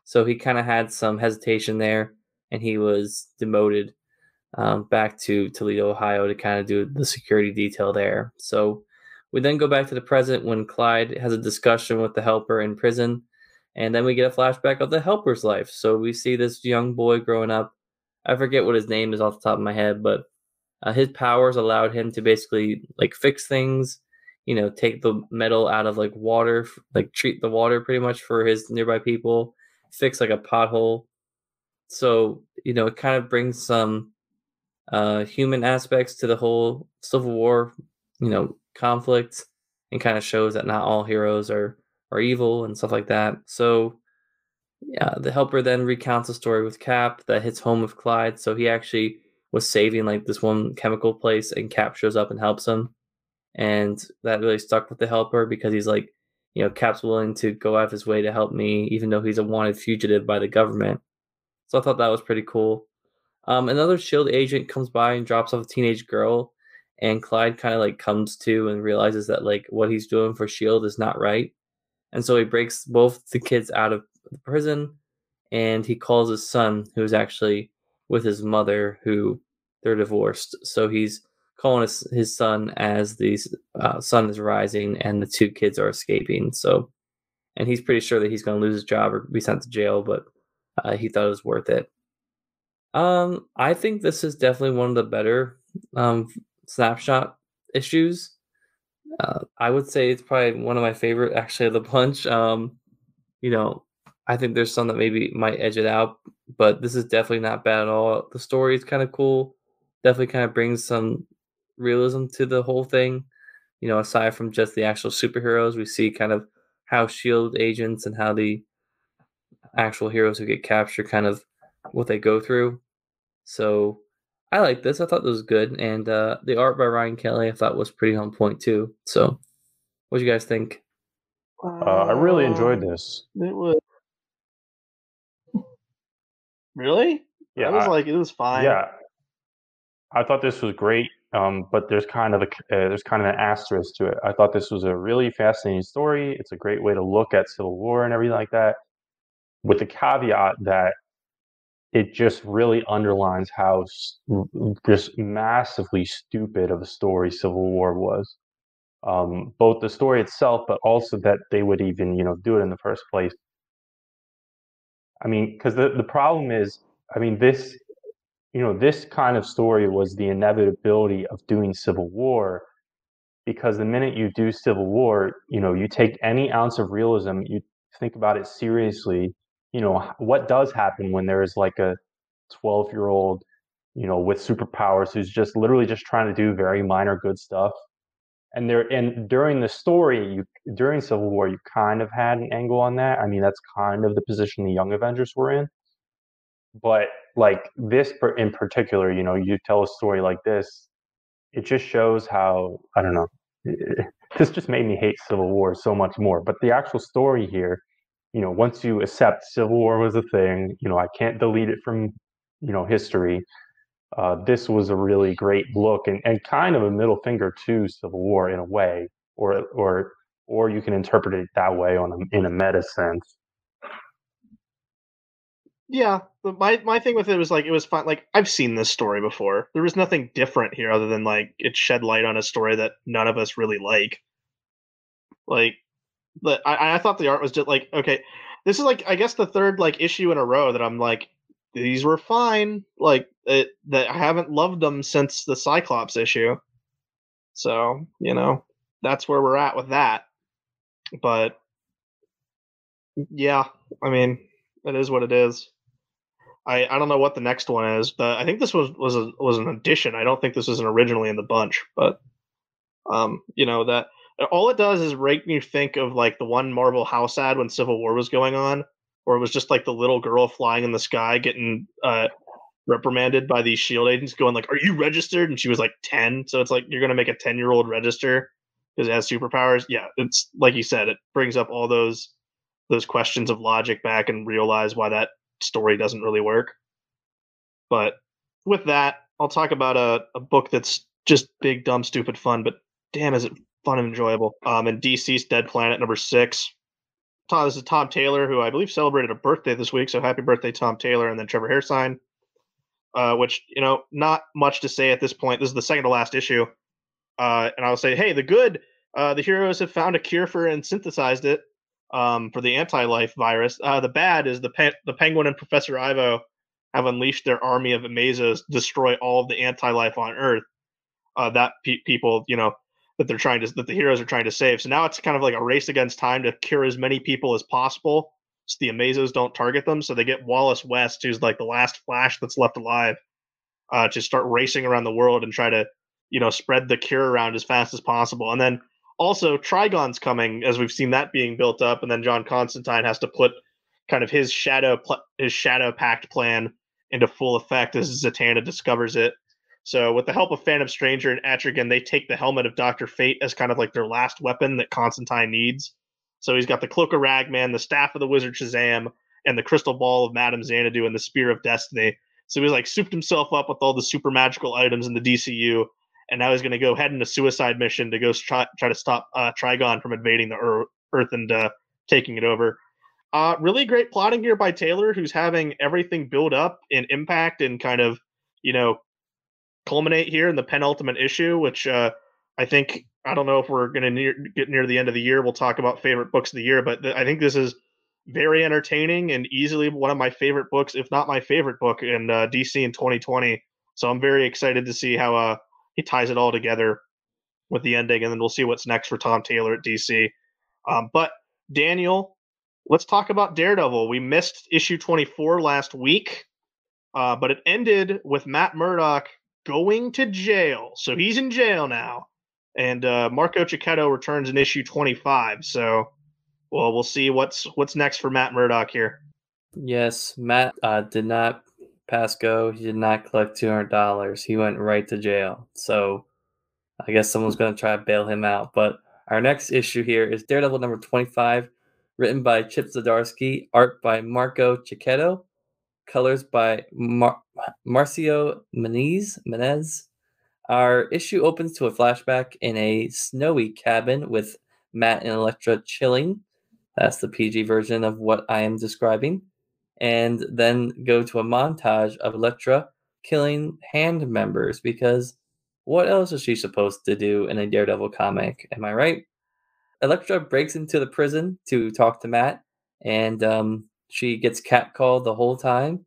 Speaker 2: So he kind of had some hesitation there, and he was demoted um, back to Toledo, Ohio, to kind of do the security detail there. So we then go back to the present when Clyde has a discussion with the helper in prison, and then we get a flashback of the helper's life. So we see this young boy growing up. I forget what his name is off the top of my head, but uh, his powers allowed him to basically like fix things, you know, take the metal out of like water, like treat the water pretty much for his nearby people, fix like a pothole. So, you know, it kind of brings some uh, human aspects to the whole Civil War, you know, conflict and kind of shows that not all heroes are are evil and stuff like that. So yeah, the helper then recounts a story with Cap that hits home with Clyde. So he actually was saving like this one chemical place and Cap shows up and helps him. And that really stuck with the helper because he's like, you know, Cap's willing to go out of his way to help me, even though he's a wanted fugitive by the government. So I thought that was pretty cool. Um, another shield agent comes by and drops off a teenage girl and Clyde kind of like comes to and realizes that like what he's doing for Shield is not right, and so he breaks both the kids out of the prison, and he calls his son, who's actually with his mother, who they're divorced. So he's calling his, his son as the uh, sun is rising and the two kids are escaping. So, and he's pretty sure that he's going to lose his job or be sent to jail, but uh, he thought it was worth it. Um, I think this is definitely one of the better um, snapshot issues. Uh, I would say it's probably one of my favorite actually of the bunch. Um, you know, I think there's some that maybe might edge it out, but this is definitely not bad at all. The story is kind of cool. Definitely kind of brings some realism to the whole thing. You know, aside from just the actual superheroes, we see kind of how shield agents and how the actual heroes who get captured kind of what they go through. So I like this. I thought this was good, and uh, the art by Ryan Kelly I thought was pretty on point too. So, what do you guys think?
Speaker 3: Uh, I really enjoyed this.
Speaker 1: It was really.
Speaker 3: Yeah,
Speaker 1: I was
Speaker 3: I-
Speaker 1: like, it was fine.
Speaker 3: Yeah, I thought this was great. Um, but there's kind of a uh, there's kind of an asterisk to it. I thought this was a really fascinating story. It's a great way to look at Civil War and everything like that, with the caveat that it just really underlines how s- just massively stupid of a story Civil War was. Um, both the story itself, but also that they would even you know do it in the first place. I mean, because the the problem is, I mean, this you know, this kind of story was the inevitability of doing civil war because the minute you do civil war, you know, you take any ounce of realism, you think about it seriously, you know, what does happen when there is like a 12 year old, you know, with superpowers who's just literally just trying to do very minor good stuff. And there, and during the story, you during Civil War, you kind of had an angle on that. I mean, that's kind of the position the Young Avengers were in. But like this in particular you know you tell a story like this it just shows how i don't know this just made me hate civil war so much more. But the actual story here you know once you accept civil war was a thing you know i can't delete it from you know history uh, this was a really great look and, and kind of a middle finger to civil war in a way or or or you can interpret it that way on a, in a meta sense
Speaker 1: Yeah, my my thing with it was like it was fun. Like I've seen this story before. There was nothing different here other than like it shed light on a story that none of us really like. Like, but I I thought the art was just like okay. This is like I guess the third like issue in a row that I'm like these were fine. Like it, that I haven't loved them since the Cyclops issue. So you know that's where we're at with that. But yeah, I mean it is what it is. I, I don't know what the next one is. but I think this was was a, was an addition. I don't think this was originally in the bunch, but um, you know that all it does is make me think of like the one Marvel house ad when Civil War was going on, where it was just like the little girl flying in the sky getting uh, reprimanded by these Shield agents, going like, "Are you registered?" And she was like ten, so it's like you're gonna make a ten year old register because it has superpowers. Yeah, it's like you said, it brings up all those those questions of logic back and realize why that story doesn't really work. But with that, I'll talk about a, a book that's just big, dumb, stupid fun, but damn, is it fun and enjoyable. Um, and DCeased: Dead Planet number six. Tom, this is Tom Taylor, who I believe celebrated a birthday this week, so happy birthday, Tom Taylor, and then Trevor Hairsine. Uh, which you know, not much to say at this point. This is the second to last issue, uh, and I'll say, hey, the good, uh, the heroes have found a cure for and synthesized it um, for the anti-life virus. Uh, the bad is the pe- the Penguin and Professor Ivo have unleashed their army of Amazos, destroy all of the anti-life on Earth. Uh, that pe- people, you know, that they're trying to that the heroes are trying to save. So now it's kind of like a race against time to cure as many people as possible, so the Amazos don't target them. So they get Wallace West, who's like the last Flash that's left alive, uh, to start racing around the world and try to, you know, spread the cure around as fast as possible. And then also Trigon's coming as we've seen that being built up, and then John Constantine has to put kind of his shadow pl- his shadow pact plan into full effect as Zatanna discovers it. So with the help of Phantom Stranger and Etrigan, they take the helmet of Doctor Fate as kind of like their last weapon that Constantine needs. So he's got the cloak of Ragman, the staff of the wizard Shazam, and the crystal ball of Madame Xanadu and the spear of destiny. So he's like souped himself up with all the super magical items in the DCU and now he's going to go head in a suicide mission to go try, try to stop uh, Trigon from invading the Earth and uh, taking it over. Uh, really great plotting here by Taylor, who's having everything build up in impact and kind of, you know, culminate here in the penultimate issue, which uh, I think I don't know if we're going to get near the end of the year. We'll talk about favorite books of the year, but th- I think this is very entertaining and easily one of my favorite books, if not my favorite book in uh, DC in 2020. So I'm very excited to see how uh, he ties it all together with the ending, and then we'll see what's next for Tom Taylor at DC. Um, but Daniel, let's talk about Daredevil. We missed issue 24 last week, uh, but it ended with Matt Murdock going to jail. So he's in jail now. And uh, Marco Checchetto returns in issue 25. So, well, we'll see what's what's next for Matt Murdock here.
Speaker 2: Yes, Matt uh, did not pass go. He did not collect two hundred dollars. He went right to jail. So I guess someone's going to try to bail him out. But our next issue here is Daredevil number twenty-five, written by Chip Zdarsky, art by Marco Checchetto, colors by Mar- Marcio Menyz. Menyz. Our issue opens to a flashback in a snowy cabin with Matt and Elektra chilling. That's the PG version of what I am describing and then go to a montage of Elektra killing hand members because what else is she supposed to do in a Daredevil comic? Am I right? Elektra breaks into the prison to talk to Matt, and um, she gets catcalled the whole time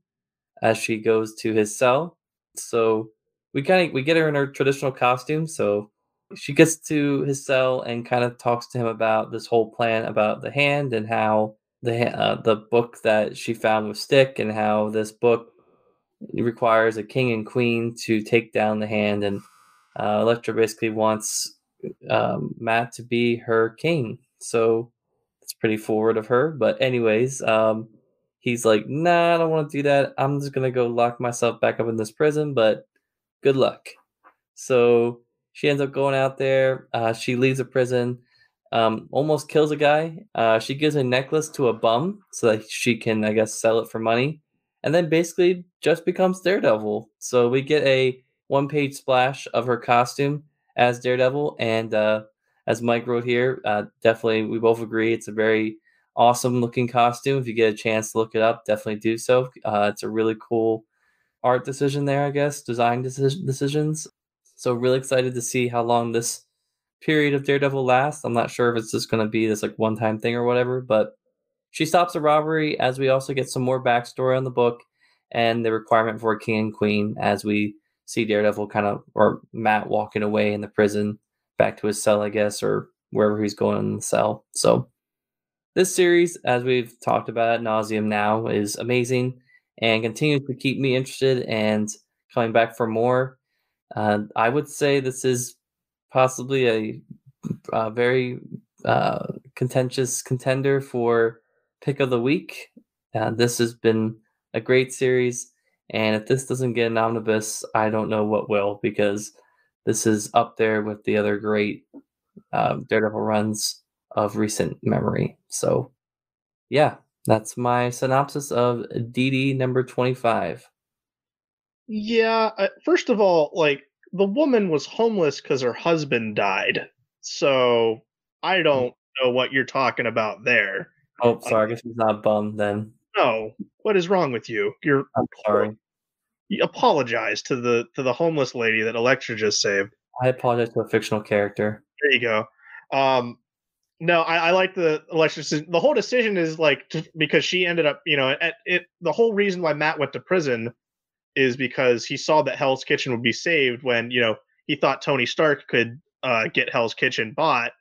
Speaker 2: as she goes to his cell. So we kind of we get her in her traditional costume. So she gets to his cell and kind of talks to him about this whole plan about the hand and how the uh, the book that she found with Stick and how this book requires a king and queen to take down the hand, and uh, Elektra basically wants um, Matt to be her king. So it's pretty forward of her. But anyways, um, he's like, "Nah, I don't want to do that. I'm just gonna go lock myself back up in this prison." But good luck. So she ends up going out there. Uh, she leaves the prison um, almost kills a guy. Uh, she gives a necklace to a bum so that she can, I guess, sell it for money, and then basically just becomes Daredevil. So we get a one-page splash of her costume as Daredevil, and uh, as Mike wrote here, uh, definitely we both agree it's a very awesome looking costume. If you get a chance to look it up, definitely do so. Uh, it's a really cool art decision there, I guess, design decision decisions. So really excited to see how long this period of Daredevil lasts. I'm not sure if it's just going to be this like one time thing or whatever, but she stops a robbery as we also get some more backstory on the book and the requirement for a king and queen as we see Daredevil kind of or Matt walking away in the prison back to his cell, I guess, or wherever he's going in the cell. So this series, as we've talked about at nauseum now, is amazing and continues to keep me interested and coming back for more. Uh, I would say this is possibly a, a very uh, contentious contender for pick of the week. Uh, this has been a great series, and if this doesn't get an omnibus, I don't know what will because this is up there with the other great uh, Daredevil runs of recent memory. So, yeah, that's my synopsis of DD number 25.
Speaker 1: Yeah, uh, first of all, like the woman was homeless because her husband died. So I
Speaker 2: Hmm.
Speaker 1: don't know what you're talking about there.
Speaker 2: Oh, sorry, I guess he's not bummed then.
Speaker 1: No, what is wrong with you? You're
Speaker 2: I'm sorry.
Speaker 1: Apologize to the to the homeless lady that Elektra just saved.
Speaker 2: I apologize to a fictional character.
Speaker 1: There you go. Um, no, I, I like the Elektra. The whole decision is like t- because she ended up, you know, at it. The whole reason why Matt went to prison is because he saw that Hell's Kitchen would be saved when you know he thought Tony Stark could uh, get Hell's Kitchen bought,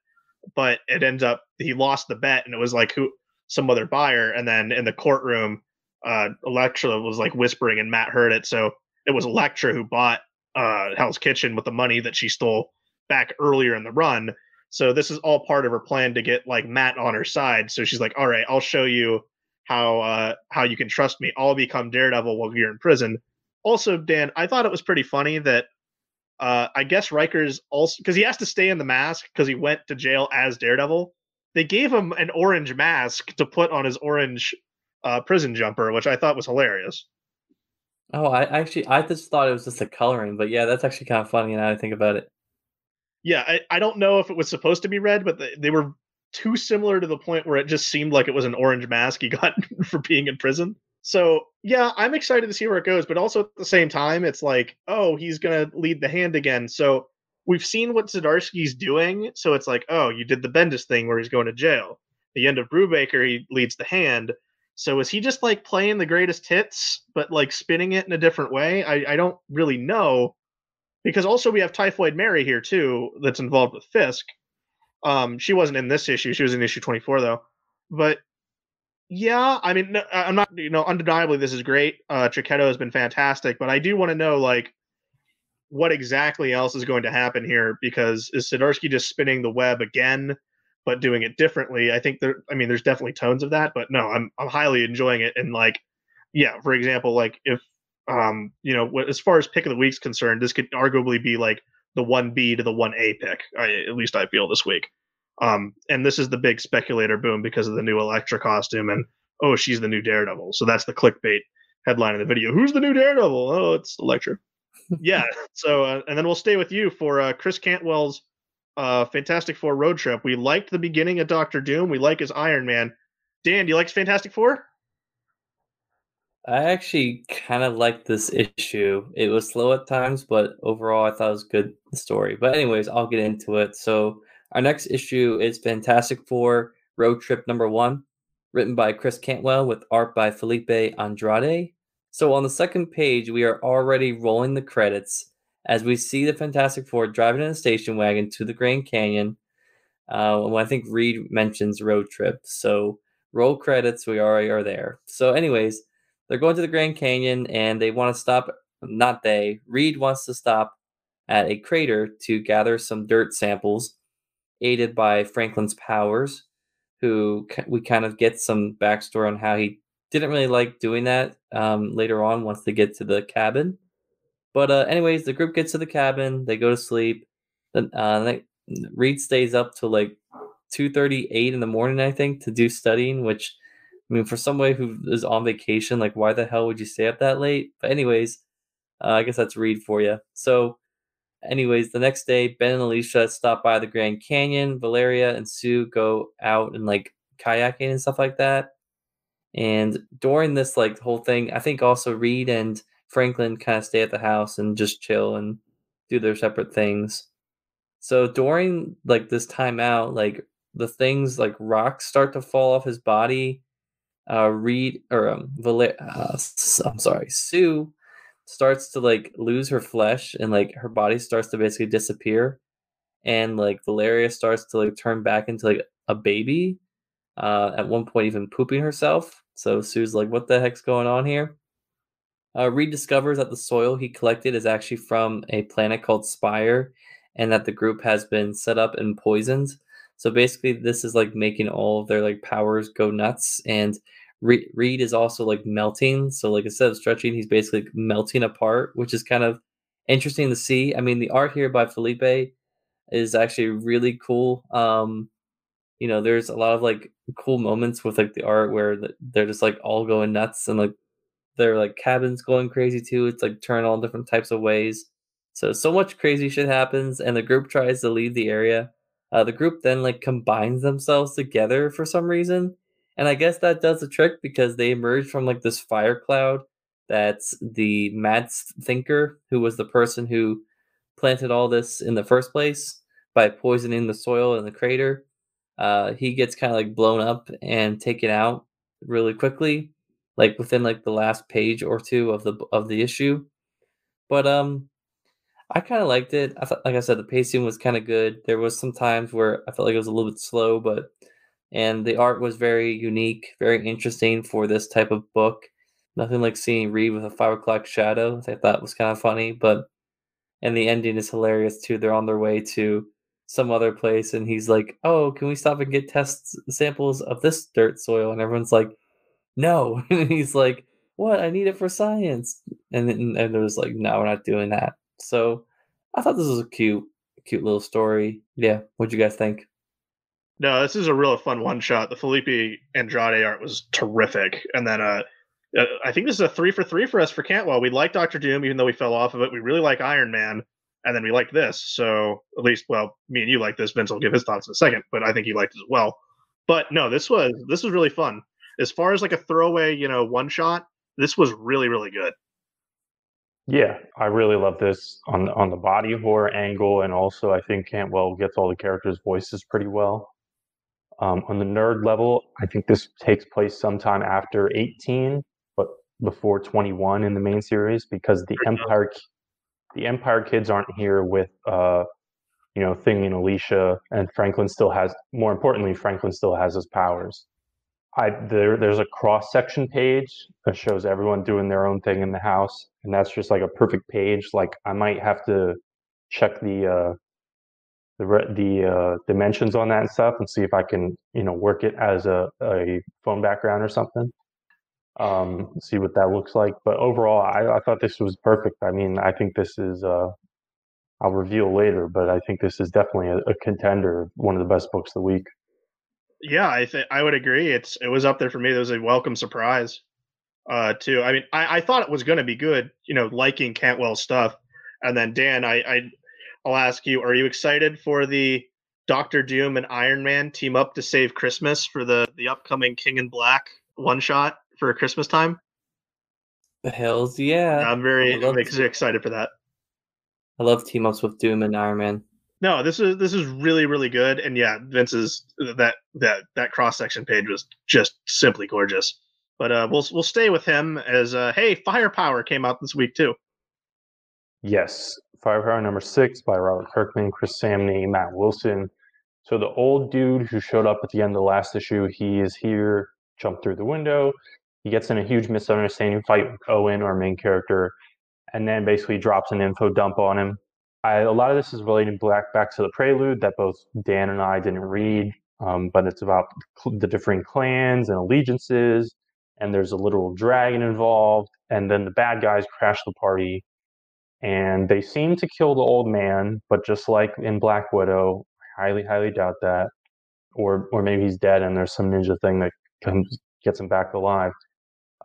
Speaker 1: but it ends up he lost the bet and it was like who some other buyer, and then in the courtroom, uh, Elektra was like whispering and Matt heard it, so it was Elektra who bought uh, Hell's Kitchen with the money that she stole back earlier in the run. So this is all part of her plan to get like Matt on her side. So she's like, "All right, I'll show you how uh, how you can trust me. I'll become Daredevil while you're in prison." Also, Dan, I thought it was pretty funny that uh, I guess Riker's also because he has to stay in the mask because he went to jail as Daredevil. They gave him an orange mask to put on his orange uh, prison jumper, which I thought was hilarious.
Speaker 2: Oh, I actually I just thought it was just a coloring, but yeah, that's actually kind of funny now I think about it.
Speaker 1: Yeah, I, I don't know if it was supposed to be red, but they, they were too similar to the point where it just seemed like it was an orange mask he got for being in prison. So yeah, I'm excited to see where it goes, but also at the same time, it's like, oh, he's gonna lead the hand again. So we've seen what Zdarsky's doing, so it's like, oh, you did the Bendis thing where he's going to jail. The end of Brubaker, he leads the hand. So is he just like playing the greatest hits, but like spinning it in a different way? I, I don't really know. Because also we have Typhoid Mary here too, that's involved with Fisk. Um, she wasn't in this issue; she was in issue twenty four though. But yeah, I mean, no, I'm not, you know, undeniably this is great. Uh, Checchetto has been fantastic, but I do want to know like what exactly else is going to happen here because is Zdarsky just spinning the web again, but doing it differently? I think there, I mean, there's definitely tones of that, but no, I'm I'm highly enjoying it. And like, yeah, for example, like if um, you know, as far as pick of the week's concerned, this could arguably be like the one B to the one A pick. I, at least I feel this week. Um, and this is the big speculator boom because of the new Elektra costume and oh, she's the new Daredevil. So that's the clickbait headline of the video. Who's the new Daredevil? Oh, it's Elektra. yeah. So uh, and then we'll stay with you for uh, Chris Cantwell's uh, Fantastic Four road trip. We liked the beginning of Doctor Doom. We like his Iron Man. Dan, do you like Fantastic Four?
Speaker 2: I actually kind of liked this issue. It was slow at times, but overall I thought it was good story. But anyways, I'll get into it. So our next issue is Fantastic Four Road Trip Number One, written by Chris Cantwell with art by Felipe Andrade. So on the second page, we are already rolling the credits as we see the Fantastic Four driving in a station wagon to the Grand Canyon. Uh, when I think Reed mentions road trip. So roll credits, we already are there. So, anyways, they're going to the Grand Canyon and they want to stop. Not they. Reed wants to stop at a crater to gather some dirt samples, aided by Franklin's powers, who we kind of get some backstory on how he didn't really like doing that um, later on once they get to the cabin. But uh, anyways, the group gets to the cabin. They go to sleep. Then uh, Reed stays up till like two thirty eight in the morning, I think, to do studying. Which, I mean, for somebody who is on vacation, like why the hell would you stay up that late? But anyways, uh, I guess that's Reed for you. So, anyways, the next day, Ben and Alicia stop by the Grand Canyon. Valeria and Sue go out and like kayaking and stuff like that. And during this like whole thing, I think also Reed and Franklin kind of stay at the house and just chill and do their separate things. So during like this time out, like the things like rocks start to fall off his body. Uh, Reed or um, Valer- uh, I'm sorry, Sue starts to like lose her flesh and like her body starts to basically disappear, and like Valeria starts to like turn back into like a baby. Uh, at one point, even pooping herself. So Sue's like, "What the heck's going on here?" Uh, Reed discovers that the soil he collected is actually from a planet called Spire, and that the group has been set up and poisoned. So basically, this is like making all of their like powers go nuts. And Re- Reed is also like melting. So like instead of stretching, he's basically melting apart, which is kind of interesting to see. I mean, the art here by Felipe is actually really cool. Um, you know, there's a lot of like cool moments with like the art where they're just like all going nuts and like their like cabins going crazy too. It's like turn all different types of ways. So so much crazy shit happens, and the group tries to leave the area. Uh, the group then like combines themselves together for some reason, and I guess that does the trick because they emerge from like this fire cloud. That's the mad thinker who was the person who planted all this in the first place by poisoning the soil in the crater. Uh, he gets kind of like blown up and taken out really quickly like within like the last page or two of the of the issue. But um I kind of liked it. I thought like I said the pacing was kind of good. There was some times where I felt like it was a little bit slow, but and the art was very unique, very interesting for this type of book. Nothing like seeing Reed with a five o'clock shadow. I thought was kind of funny, but and the ending is hilarious too. They're on their way to some other place, and he's like, "Oh, can we stop and get test samples of this dirt soil?" And everyone's like, no. and he's like, what? I need it for science. And then and was like, no, we're not doing that. So I thought this was a cute, cute little story. Yeah. What'd you guys think?
Speaker 1: No, this is a real fun one shot. The Felipe Andrade art was terrific. And then uh, uh, I think this is a three for three for us for Cantwell. We like Doctor Doom, even though we fell off of it. We really like Iron Man, and then we like this. So at least, well, me and you like this. Vince will give his thoughts in a second, but I think he liked it as well. But no, this was this was really fun as far as like a throwaway, you know, one shot, this was really, really good.
Speaker 3: Yeah, I really love this on on the body horror angle, and also I think Cantwell gets all the characters' voices pretty well. Um, on the nerd level, I think this takes place sometime after 18, but before 21 in the main series, because the Empire the Empire kids aren't here with uh, you know Thing and Alicia, and Franklin still has. More importantly, Franklin still has his powers. I there there's a cross section page that shows everyone doing their own thing in the house, and that's just like a perfect page. Like I might have to check the uh, the the uh, dimensions on that and stuff, and see if I can you know work it as a a phone background or something. Um, see what that looks like. But overall, I, I thought this was perfect. I mean, I think this is. Uh, I'll reveal later, but I think this is definitely a, a contender, one of the best books of the week.
Speaker 1: Yeah, I think I would agree. It's it was up there for me. It was a welcome surprise, uh, too. I mean, I, I thought it was going to be good. You know, liking Cantwell's stuff, and then Dan, I, I I'll ask you: Are you excited for the Doctor Doom and Iron Man team up to save Christmas for the the upcoming King in Black one shot for Christmas time?
Speaker 2: The hells yeah!
Speaker 1: I'm very I'm excited for that.
Speaker 2: I love team ups with Doom and Iron Man.
Speaker 1: No, this is this is really really good, and yeah, Vince's that that that cross section page was just simply gorgeous. But uh, we'll we'll stay with him as uh, hey, Firepower came out this week too.
Speaker 3: Yes, Firepower number six by Robert Kirkman, Chris Samnee, Matt Wilson. So the old dude who showed up at the end of the last issue, he is here, jumped through the window. He gets in a huge misunderstanding fight with Owen, our main character, and then basically drops an info dump on him I, a lot of this is related back back to the prelude that both Dan and I didn't read, um, but it's about the different clans and allegiances, and there's a literal dragon involved, and then the bad guys crash the party, and they seem to kill the old man, but just like in Black Widow, I highly highly doubt that, or or maybe he's dead and there's some ninja thing that comes gets him back alive.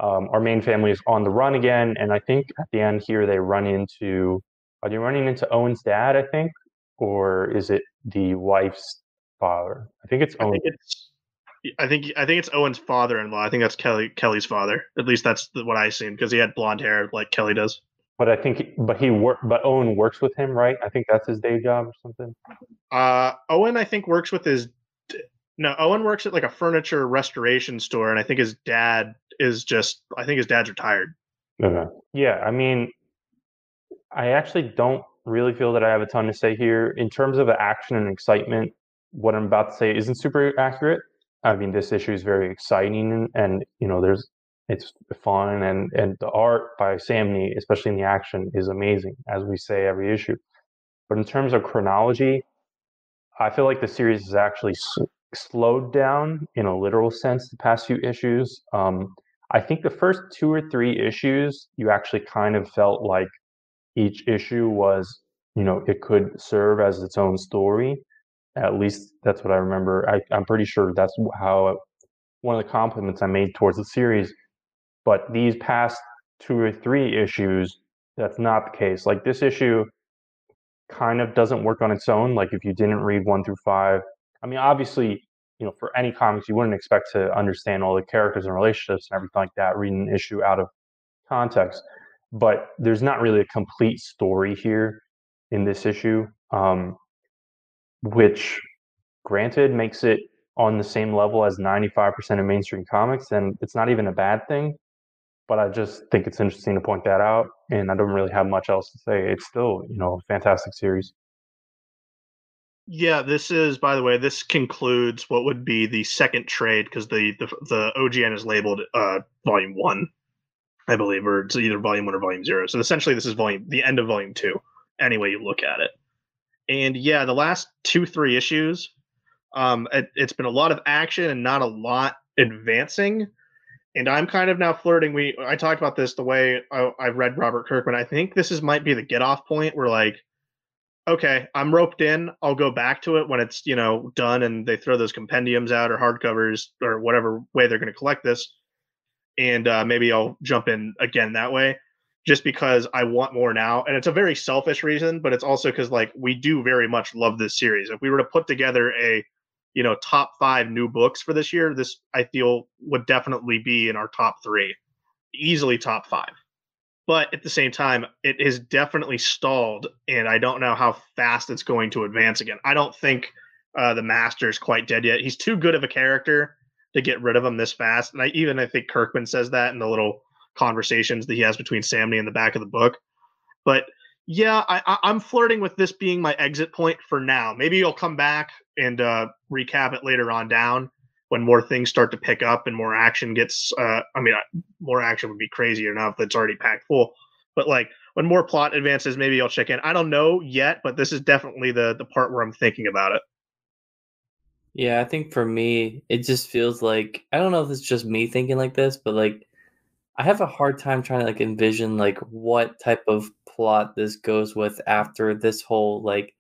Speaker 3: Um, our main family is on the run again, and I think at the end here they run into are they running into Owen's dad? I think, or is it the wife's father? I think it's Owen.
Speaker 1: Think it's, I think I think it's Owen's father-in-law. I think that's Kelly Kelly's father. At least that's the, what I seen because he had blonde hair like Kelly does.
Speaker 3: But I think, but he work, but Owen works with him, right? I think that's his day job or something.
Speaker 1: Uh, Owen, I think works with his. No, Owen works at like a furniture restoration store, and I think his dad is just. I think his dad's retired.
Speaker 3: Okay. Yeah, I mean, I actually don't really feel that I have a ton to say here in terms of the action and excitement. What I'm about to say isn't super accurate. I mean, this issue is very exciting, and, and you know, there's it's fun and and the art by Samnee, especially in the action, is amazing, as we say every issue. But in terms of chronology, I feel like the series has actually s- slowed down in a literal sense the past few issues. Um, I think the first two or three issues, you actually kind of felt like each issue was, you know, it could serve as its own story. At least that's what I remember. I, I'm pretty sure that's how one of the compliments I made towards the series but these past two or three issues, that's not the case. Like this issue kind of doesn't work on its own. Like if you didn't read one through five, I mean, obviously, you know, for any comics, you wouldn't expect to understand all the characters and relationships and everything like that, reading an issue out of context. But there's not really a complete story here in this issue, um, which, granted, makes it on the same level as 95% of mainstream comics, and it's not even a bad thing but I just think it's interesting to point that out. And I don't really have much else to say. It's still, you know, a fantastic series.
Speaker 1: Yeah, this is, by the way, this concludes what would be the second trade because the, the the OGN is labeled uh, volume one, I believe, or it's either volume one or volume zero. So essentially, this is volume the end of volume two. Any way you look at it, and yeah, the last two three issues, um, it, it's been a lot of action and not a lot advancing and I'm kind of now flirting. We I talked about this the way I, have read Robert Kirkman. I think this is might be the get off point where like, okay, I'm roped in. I'll go back to it when it's you know done and they throw those compendiums out or hardcovers or whatever way they're going to collect this, and uh, maybe I'll jump in again that way. Just because I want more now, and it's a very selfish reason, but it's also because like we do very much love this series. If we were to put together a you know top five new books for this year this i feel would definitely be in our top three easily top five but at the same time it is definitely stalled and i don't know how fast it's going to advance again i don't think uh, the master is quite dead yet he's too good of a character to get rid of him this fast and i even i think kirkman says that in the little conversations that he has between samnee in the back of the book but yeah, I, am flirting with this being my exit point for now. Maybe you'll come back and uh, recap it later on down when more things start to pick up and more action gets. Uh, I mean, more action would be crazy enough that's already packed full. But like when more plot advances, maybe I'll check in. I don't know yet, but this is definitely the the part where I'm thinking about it.
Speaker 2: Yeah, I think for me, it just feels like I don't know if it's just me thinking like this, but like I have a hard time trying to like envision like what type of plot this goes with after this whole like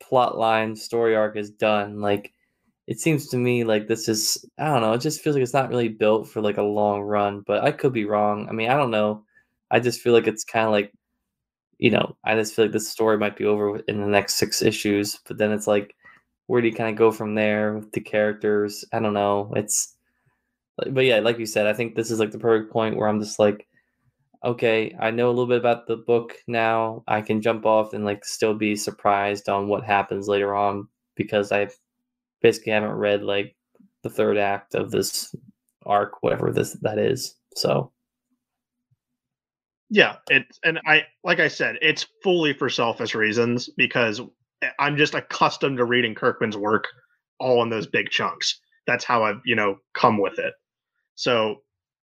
Speaker 2: plot line story arc is done. Like it seems to me like this is I don't know, it just feels like it's not really built for like a long run, but I could be wrong. I mean, I don't know. I just feel like it's kind of like you know, I just feel like this story might be over in the next six issues, but then it's like where do you kind of go from there with the characters? I don't know. It's but yeah, like you said, I think this is like the perfect point where I'm just like, okay, I know a little bit about the book now. I can jump off and like still be surprised on what happens later on because I basically haven't read like the third act of this arc, whatever this that is. So
Speaker 1: yeah, it's and I like I said, it's fully for selfish reasons because I'm just accustomed to reading Kirkman's work all in those big chunks. That's how I've, you know, come with it. So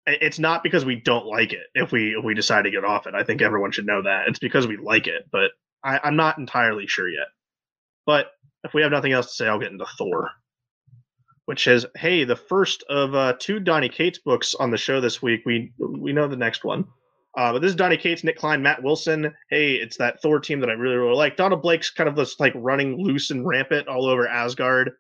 Speaker 1: it's not because we don't like it if we if we decide to get off it. I think everyone should know that. It's because we like it, but I, I'm not entirely sure yet. But if we have nothing else to say, I'll get into Thor, which is hey, the first of uh, two Donny Cates books on the show this week. We we know the next one. Uh, but this is Donny Cates, Nic Klein, Matt Wilson. Hey, it's that Thor team that I really, really like. Donald Blake's kind of just like running loose and rampant all over Asgard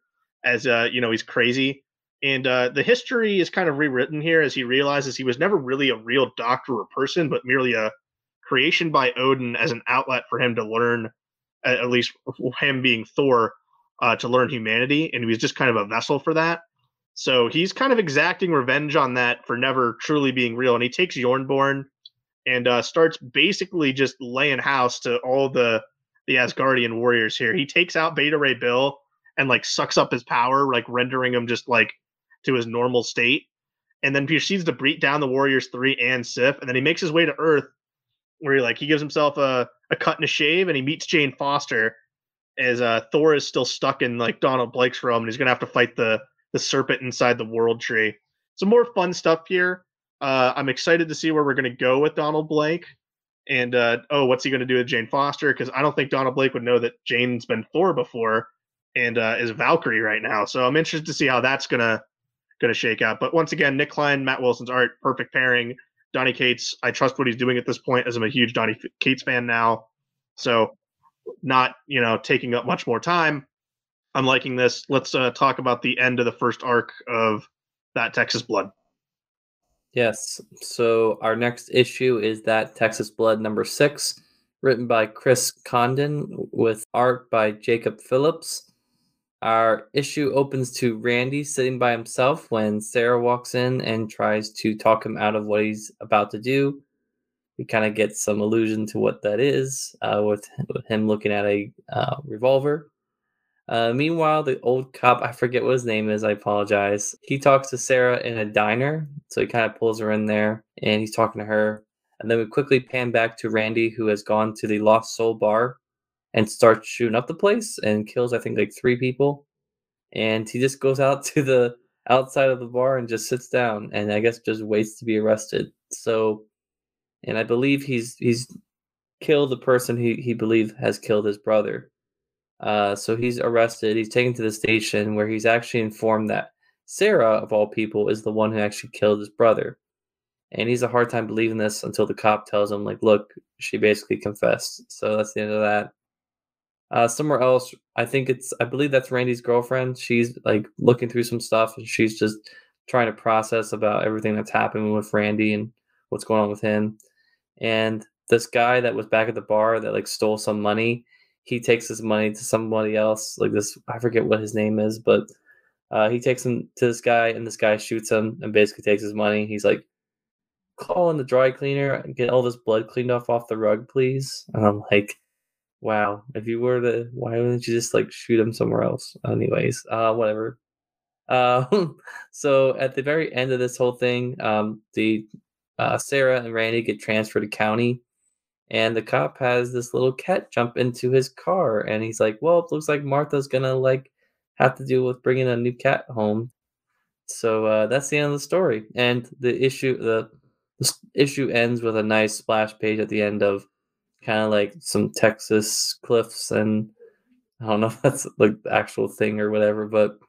Speaker 1: as uh, you know, he's crazy. And uh, the history is kind of rewritten here as he realizes he was never really a real doctor or person, but merely a creation by Odin as an outlet for him to learn, at least him being Thor, uh, to learn humanity. And he was just kind of a vessel for that. So he's kind of exacting revenge on that for never truly being real. And he takes Jarnbjorn and uh, starts basically just laying house to all the the Asgardian warriors here. He takes out Beta Ray Bill and like sucks up his power, like rendering him just like to his normal state. And then he proceeds to beat down the Warriors three and Sif, and then he makes his way to Earth, where he like he gives himself a, a cut and a shave, and he meets Jane Foster as uh, Thor is still stuck in like Donald Blake's realm, and he's gonna have to fight the the serpent inside the World Tree. Some more fun stuff here. Uh, I'm excited to see where we're gonna go with Donald Blake. And uh, oh, what's he going to do with Jane Foster? Because I don't think Donald Blake would know that Jane's been Thor before and uh, is Valkyrie right now. So I'm interested to see how that's gonna gonna shake out. But once again, Nic Klein, Matt Wilson's art, perfect pairing. Donny Cates, I trust what he's doing at this point, as I'm a huge Donny Cates fan now. So not you know taking up much more time. I'm liking this. Let's uh, talk about the end of the first arc of that Texas Blood.
Speaker 2: Yes. So our next issue is that Texas Blood number six, written by Chris Condon with art by Jacob Phillips. Our issue opens to Randy sitting by himself when Sarah walks in and tries to talk him out of what he's about to do. We kind of get some allusion to what that is uh, with, with him looking at a uh, revolver. Uh, meanwhile, the old cop, I forget what his name is, I apologize. He talks to Sarah in a diner. So he kind of pulls her in there and he's talking to her. And then we quickly pan back to Randy, who has gone to the Lost Soul bar and starts shooting up the place and kills, I think, like three people. And he just goes out to the outside of the bar and just sits down and I guess just waits to be arrested. So, and I believe he's he's killed the person he, he believes has killed his brother. Uh, so he's arrested. He's taken to the station where he's actually informed that Sarah, of all people, is the one who actually killed his brother. And he's a hard time believing this until the cop tells him, like, look, she basically confessed. So that's the end of that. Uh, somewhere else, I think it's, I believe that's Randy's girlfriend. She's like looking through some stuff and she's just trying to process about everything that's happening with Randy and what's going on with him. And this guy that was back at the bar that like stole some money, he takes his money to somebody else, like this, I forget what his name is, but uh, he takes him to this guy and this guy shoots him and basically takes his money. He's like, call in the dry cleaner and get all this blood cleaned off off the rug, please. And I'm like, wow, if you were to, why wouldn't you just like shoot him somewhere else? Anyways, uh, whatever. Uh, so at the very end of this whole thing, um, the uh, Sarah and Randy get transferred to county, and the cop has this little cat jump into his car, and he's like, "Well, it looks like Martha's gonna like have to deal with bringing a new cat home." So uh, that's the end of the story, and the issue the, the issue ends with a nice splash page at the end of kind of like some Texas cliffs, and I don't know if that's like the actual thing or whatever, but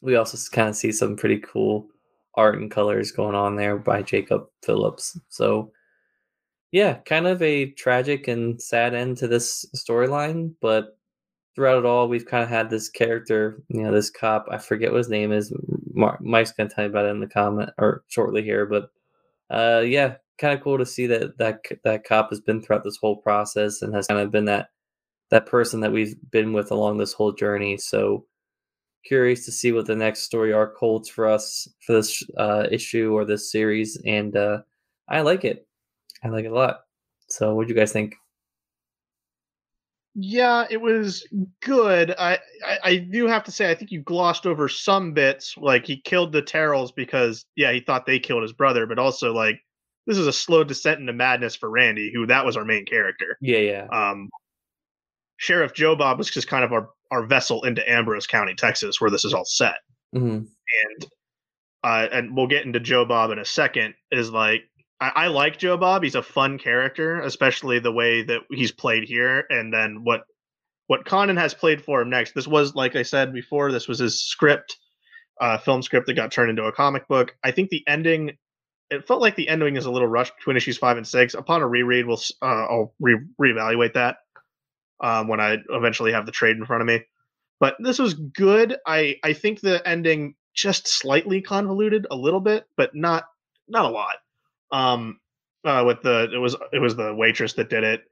Speaker 2: we also kind of see some pretty cool art and colors going on there by Jacob Phillips. So yeah, kind of a tragic and sad end to this storyline, but throughout it all, we've kind of had this character, you know, this cop. I forget what his name is. Mike's gonna tell you about it in the comment or shortly here, but uh, yeah, kind of cool to see that that that cop has been throughout this whole process and has kind of been that that person that we've been with along this whole journey. So curious to see what the next story arc holds for us for this uh, issue or this series, and uh, I like it. I like it a lot. So, what do you guys think?
Speaker 1: Yeah, it was good. I, I, I do have to say, I think you glossed over some bits. Like he killed the Terrells because yeah, he thought they killed his brother, but also like this is a slow descent into madness for Randy, who that was our main character.
Speaker 2: Yeah, yeah.
Speaker 1: Um, Sheriff Joe Bob was just kind of our our vessel into Ambrose County, Texas, where this is all set.
Speaker 2: Mm-hmm.
Speaker 1: And uh, and we'll get into Joe Bob in a second. Is like I, I like Joe Bob. He's a fun character, especially the way that he's played here, and then what what Condon has played for him next. This was, like I said before, this was his script, uh, film script that got turned into a comic book. I think the ending, it felt like the ending is a little rushed between issues five and six. Upon a reread, we'll uh, I'll re- reevaluate that um, when I eventually have the trade in front of me. But this was good. I I think the ending just slightly convoluted a little bit, but not not a lot um uh with the it was it was the waitress that did it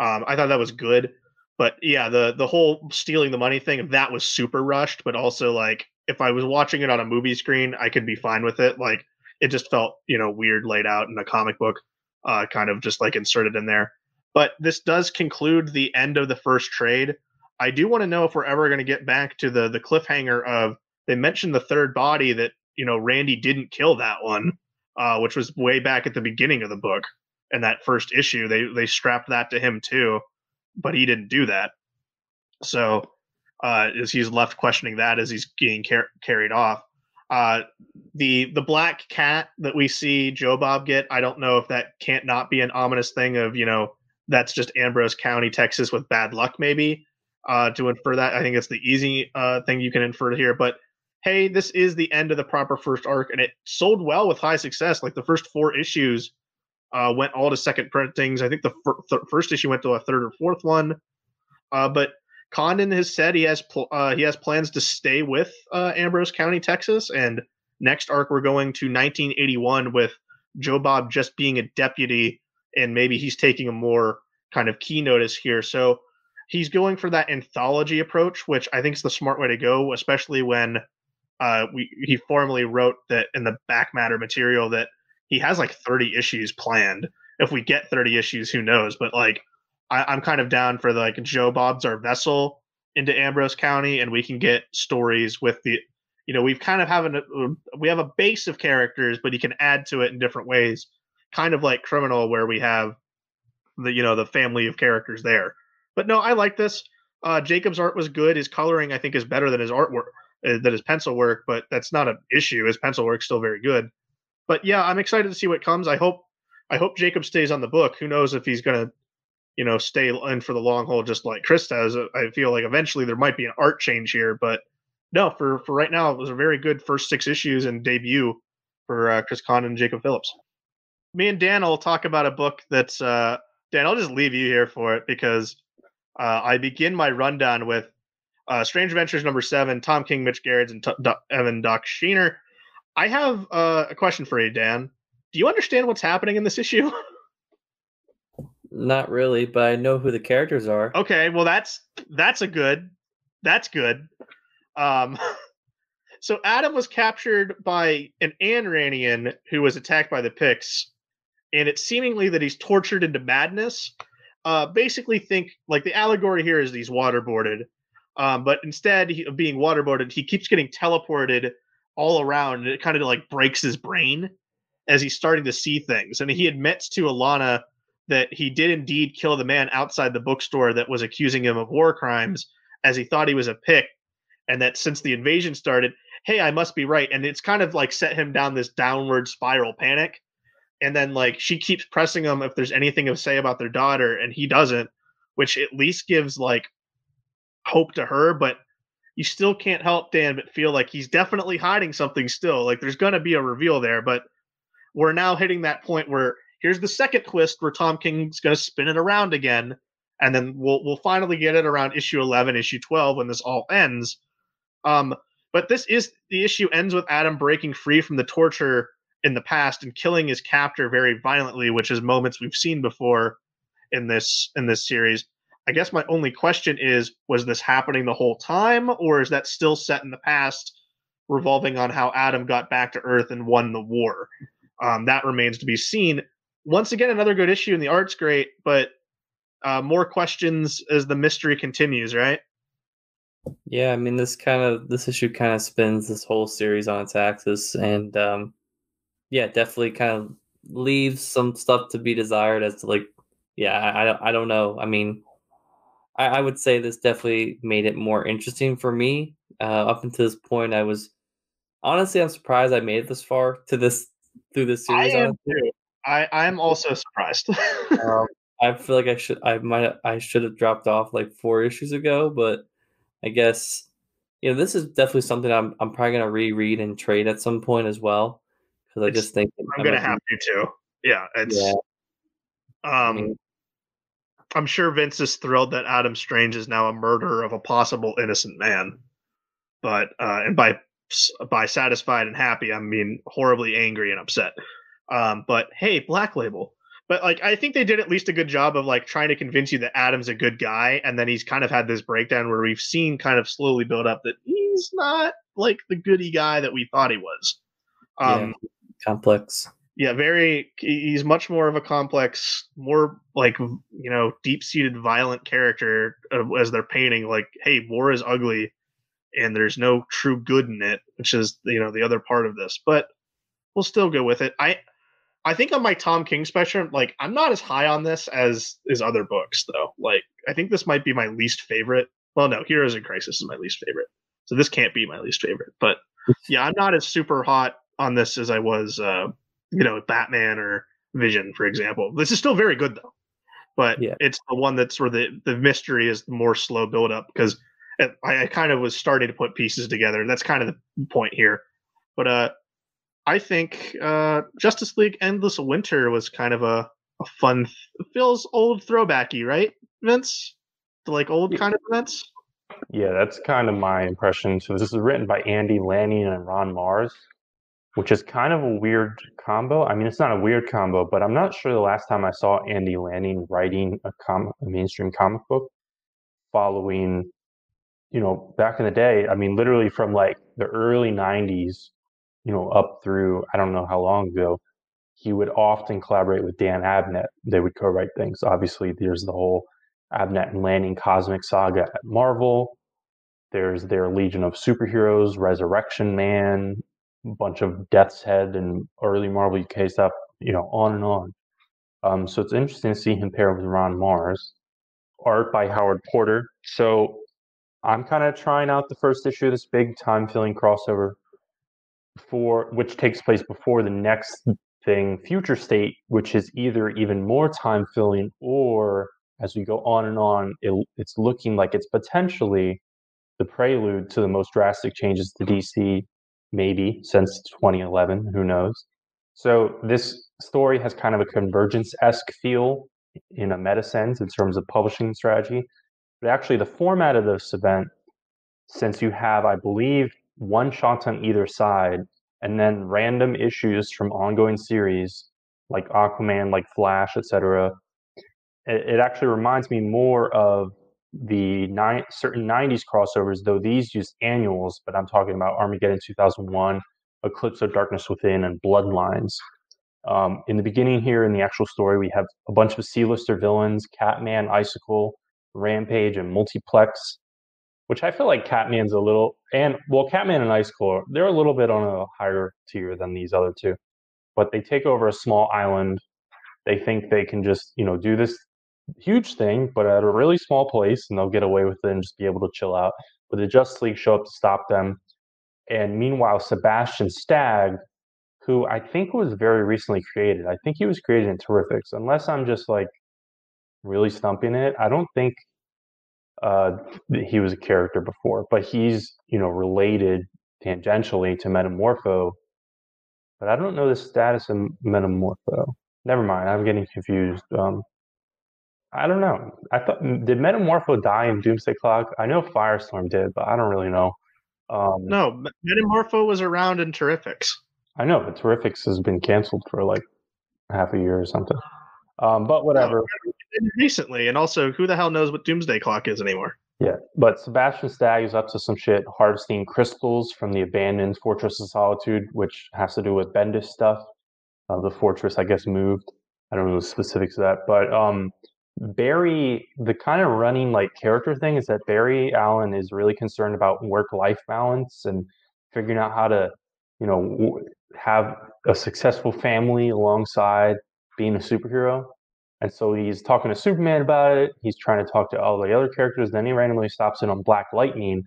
Speaker 1: um i thought that was good but yeah the the whole stealing the money thing that was super rushed but also like if I was watching it on a movie screen, I could be fine with it. Like it just felt, you know, weird laid out in a comic book, uh, kind of just like inserted in there. But this does conclude the end of the first trade. I do want to know if we're ever going to get back to the the cliffhanger of they mentioned the third body that you know Randy didn't kill that one, uh, which was way back at the beginning of the book and that first issue. They they strapped that to him too, but he didn't do that. So uh, as he's left questioning that as he's getting car- carried off. Uh, the the black cat that we see Joe Bob get, I don't know if that can't not be an ominous thing of you know that's just Ambrose County, Texas, with bad luck, maybe uh, to infer that. I think it's the easy uh, thing you can infer here. But hey, this is the end of the proper first arc, and it sold well with high success. Like the first four issues uh, went all to second printings. I think the fir- th- first issue went to a third or fourth one. Uh, but Condon has said he has pl- uh, he has plans to stay with uh, Ambrose County, Texas, and next arc we're going to 1981 with Joe Bob just being a deputy, and maybe he's taking a more kind of key notice here. So he's going for that anthology approach, which I think is the smart way to go, especially when uh, we he formally wrote that in the back matter material that he has like 30 issues planned. If we get 30 issues, who knows? But like I, am kind of down for the, like Joe Bob's our vessel into Ambrose County, and we can get stories with the, you know, we've kind of have a we have a base of characters, but you can add to it in different ways, kind of like Criminal, where we have the you know the family of characters there. But no, I like this. Uh, Jacob's art was good. His coloring, I think, is better than his artwork, uh, than his pencil work. But that's not an issue. His pencil work's still very good. But yeah, I'm excited to see what comes. I hope, I hope Jacob stays on the book. Who knows if he's gonna you know, stay in for the long haul, just like Chris does. I feel like eventually there might be an art change here, but no, for for right now, it was a very good first six issues and debut for uh, Chris Condon and Jacob Phillips. Me and Dan will talk about a book that's uh, Dan. I'll just leave you here for it because uh, I begin my rundown with uh, Strange Adventures number seven, Tom King, Mitch Gerads, and T- D- Evan Doc Shaner. I have uh, a question for you, Dan. Do you understand what's happening in this issue?
Speaker 2: Not really, but I know who the characters are.
Speaker 1: Okay, well that's that's a good. That's good. Um so Adam was captured by an Anranian who was attacked by the Pykkts, and it's seemingly that he's tortured into madness. Uh basically think like the allegory here is he's waterboarded. Um, but instead of being waterboarded, he keeps getting teleported all around, and it kind of like breaks his brain as he's starting to see things. And he admits to Alanna that he did indeed kill the man outside the bookstore that was accusing him of war crimes as he thought he was a pick and that since the invasion started hey i must be right and it's kind of like set him down this downward spiral panic and then like she keeps pressing him if there's anything to say about their daughter and he doesn't which at least gives like hope to her but you still can't help dan but feel like he's definitely hiding something still like there's going to be a reveal there but we're now hitting that point where here's the second twist where Tom King's going to spin it around again, and then we'll we'll finally get it around issue 11, issue 12 when this all ends. Um, but this is the issue ends with Adam breaking free from the torture in the past and killing his captor very violently, which is moments we've seen before in this in this series. I guess my only question is was this happening the whole time or is that still set in the past revolving on how Adam got back to Earth and won the war? Um, that remains to be seen once again, another good issue, and the art's great, but uh, more questions as the mystery continues, right?
Speaker 2: Yeah, I mean, this kind of this issue kind of spins this whole series on its axis, and um, yeah, definitely kind of leaves some stuff to be desired as to like, yeah, I, I, I don't know. I mean, I, I would say this definitely made it more interesting for me. Uh, up until this point, I was honestly, I'm surprised I made it this far to this through this series.
Speaker 1: I am. I I'm also surprised.
Speaker 2: um, I feel like I should I might I should have dropped off like four issues ago, but I guess you know this is definitely something I'm I'm probably gonna reread and trade at some point as well because I just think
Speaker 1: I'm gonna have to too. Yeah, it's yeah. um. I'm sure Vince is thrilled that Adam Strange is now a murderer of a possible innocent man, but uh, and by by satisfied and happy, I mean horribly angry and upset. Um, but hey, Black Label. But like, I think they did at least a good job of like trying to convince you that Adam's a good guy, and then he's kind of had this breakdown where we've seen kind of slowly build up that he's not like the goody guy that we thought he was. Um,
Speaker 2: yeah. Complex.
Speaker 1: Yeah, very. He's much more of a complex, more like you know, deep-seated, violent character uh, as they're painting. Like, hey, war is ugly, and there's no true good in it, which is you know the other part of this. But we'll still go with it. I I think on my Tom King spectrum, like I'm not as high on this as his other books, though. Like I think this might be my least favorite. Well, no, Heroes in Crisis is my least favorite, so this can't be my least favorite. But yeah, I'm not as super hot on this as I was, uh, you know, Batman or Vision, for example. This is still very good though, but
Speaker 2: Yeah.
Speaker 1: it's the one that's where the the mystery is more slow build up because I, I kind of was starting to put pieces together. and That's kind of the point here. But uh, I think uh, Justice League Endless Winter was kind of a, a fun. It feels old throwbacky, right, Vince? To like old kind of events.
Speaker 3: Yeah, that's kind of my impression. So this is written by Andy Lanning and Ron Marz, which is kind of a weird combo. I mean, it's not a weird combo, but I'm not sure the last time I saw Andy Lanning writing a, com- a mainstream comic book following, you know, back in the day. I mean, literally from like the early 90s, you know, up through I don't know how long ago, he would often collaborate with Dan Abnett. They would co-write things. Obviously, there's the whole Abnett and Lanning cosmic saga at Marvel. There's their Legion of Superheroes, Resurrection Man, bunch of Death's Head and early Marvel UK stuff, you know, on and on. Um, so it's interesting to see him pair with Ron Marz. Art by Howard Porter. So I'm kind of trying out the first issue of this big time filling crossover for which takes place before the next thing, Future State, which is either even more time filling or as we go on and on, it, it's looking like it's potentially the prelude to the most drastic changes to DC, maybe since 2011. Who knows? So this story has kind of a convergence esque feel in a meta sense in terms of publishing strategy. But actually, the format of this event, since you have, I believe, one shot on either side, and then random issues from ongoing series like Aquaman, like Flash, etc. It, it actually reminds me more of the nine, certain 90s crossovers, though these use annuals, but I'm talking about Armageddon 2001, Eclipso Darkness Within, and Bloodlines. Um, in the beginning here, in the actual story, we have a bunch of C-lister villains, Catman, Icicle, Rampage, and Multiplex, which I feel like Catman's a little, and well, Catman and Icicle, they're a little bit on a higher tier than these other two, but they take over a small island. They think they can just, you know, do this huge thing, but at a really small place, and they'll get away with it and just be able to chill out. But the Justice League show up to stop them. And meanwhile, Sebastian Stagg, who I think was very recently created, I think he was created in Terrifics. Unless I'm just like really stumping it, I don't think uh, he was a character before, but he's you know related tangentially to Metamorpho. But I don't know the status of Metamorpho. Never mind, I'm getting confused. Um, I don't know. I thought did Metamorpho die in Doomsday Clock? I know Firestorm did, but I don't really know. Um,
Speaker 1: No, Metamorpho was around in Terrifics.
Speaker 3: I know, but Terrifics has been canceled for like half a year or something. Um, but whatever.
Speaker 1: And recently, and also, who the hell knows what Doomsday Clock is anymore?
Speaker 3: Yeah, but Sebastian Stagg is up to some shit, harvesting crystals from the abandoned Fortress of Solitude, which has to do with Bendis stuff. Uh, the fortress, I guess, moved. I don't know the specifics of that, but um, Barry, the kind of running like character thing is that Barry Allen is really concerned about work-life balance and figuring out how to, you know, have a successful family alongside being a superhero. And so he's talking to Superman about it. He's trying to talk to all the other characters. Then he randomly stops in on Black Lightning.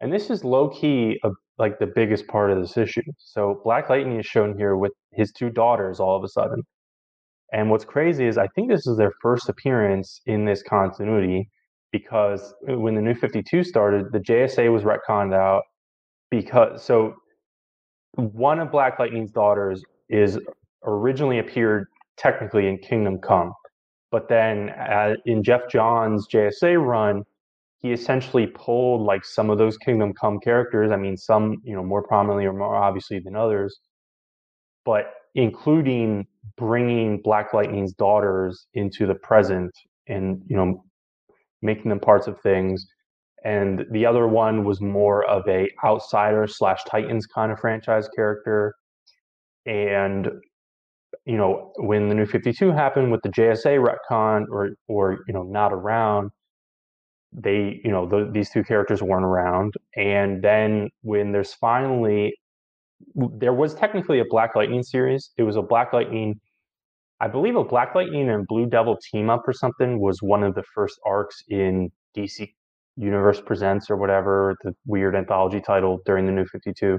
Speaker 3: And this is low key a, like the biggest part of this issue. So Black Lightning is shown here with his two daughters all of a sudden. And what's crazy is I think this is their first appearance in this continuity because when the new 52 started, the JSA was retconned out because so one of Black Lightning's daughters is originally appeared technically in Kingdom Come, but then uh, in Geoff Johns' JSA run, he essentially pulled like some of those Kingdom Come characters. I mean, some you know more prominently or more obviously than others, but including bringing Black Lightning's daughters into the present and you know making them parts of things. and the other one was more of a outsider slash Titans kind of franchise character. And you know, when the New Fifty Two happened with the JSA retcon, or or you know, not around, they you know the, these two characters weren't around. And then when there's finally there was technically a Black Lightning series. It was a Black Lightning, I believe, a Black Lightning and Blue Devil team up or something was one of the first arcs in DC Universe Presents or whatever the weird anthology title during the New Fifty Two.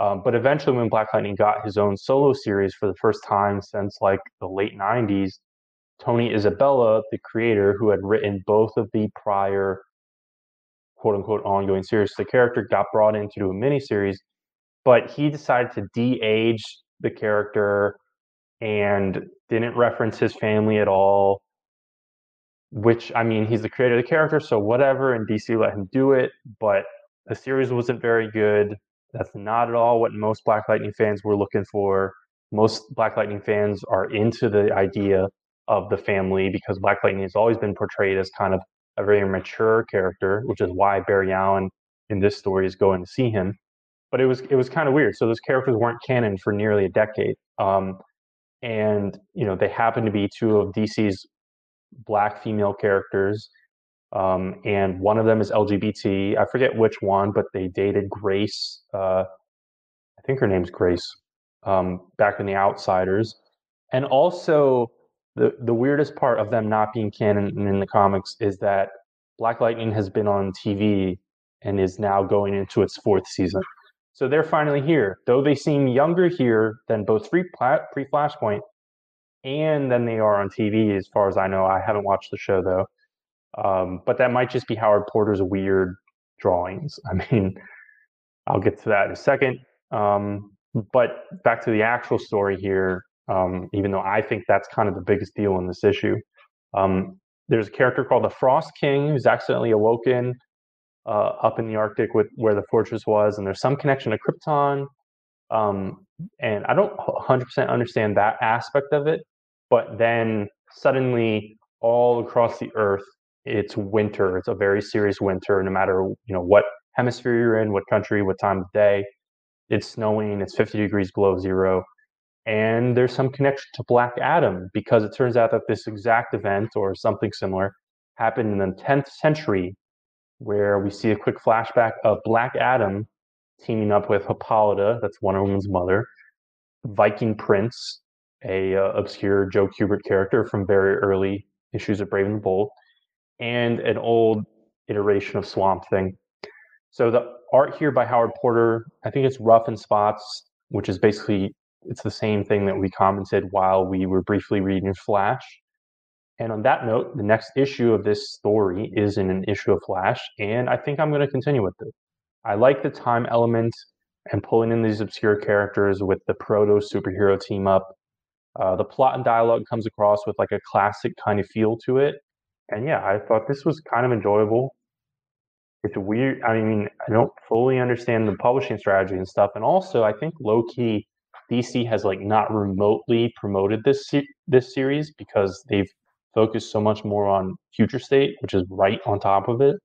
Speaker 3: Um, but eventually, when Black Lightning got his own solo series for the first time since like the late '90s, Tony Isabella, the creator who had written both of the prior quote unquote ongoing series, the character got brought in to do a miniseries but he decided to de-age the character and didn't reference his family at all which i mean he's the creator of the character so whatever and dc let him do it but the series wasn't very good. That's not at all what most black lightning fans were looking for. Most black lightning fans are into the idea of the family because black lightning has always been portrayed as kind of a very mature character which is why barry allen in this story is going to see him but it was it was kind of weird. So those characters weren't canon for nearly a decade, um, and you know they happen to be two of DC's black female characters, um, and one of them is LGBT. I forget which one, but they dated Grace. Uh, I think her name's Grace. Um, back in the Outsiders, and also the the weirdest part of them not being canon in the comics is that Black Lightning has been on TV and is now going into its fourth season. So they're finally here, though they seem younger here than both pre pre Flashpoint and than they are on TV, as far as I know. I haven't watched the show though, um, but that might just be Howard Porter's weird drawings. I mean, I'll get to that in a second. Um, but back to the actual story here, um, even though I think that's kind of the biggest deal in this issue. Um, there's a character called the Frost King who's accidentally awoken uh, up in the Arctic with where the fortress was, and there's some connection to Krypton. Um, and I don't 100% understand that aspect of it, but then suddenly all across the Earth, it's winter. It's a very serious winter, no matter you know what hemisphere you're in, what country, what time of day. It's snowing. It's 50 degrees below zero. And there's some connection to Black Adam because it turns out that this exact event or something similar happened in the 10th century where we see a quick flashback of Black Adam teaming up with Hippolyta, that's Wonder Woman's mother, Viking Prince, a uh, obscure Joe Kubert character from very early issues of Brave and the Bold, and an old iteration of Swamp Thing. So the art here by Howard Porter, I think it's rough in spots, which is basically it's the same thing that we commented while we were briefly reading Flash. And on that note, the next issue of this story is in an issue of Flash, and I think I'm going to continue with it. I like the time element and pulling in these obscure characters with the proto superhero team up. Uh, the plot and dialogue comes across with like a classic kind of feel to it. And yeah, I thought this was kind of enjoyable. It's weird. I mean, I don't fully understand the publishing strategy and stuff. And also, I think low key, DC has like not remotely promoted this se- this series because they've focus so much more on future state, which is right on top of it.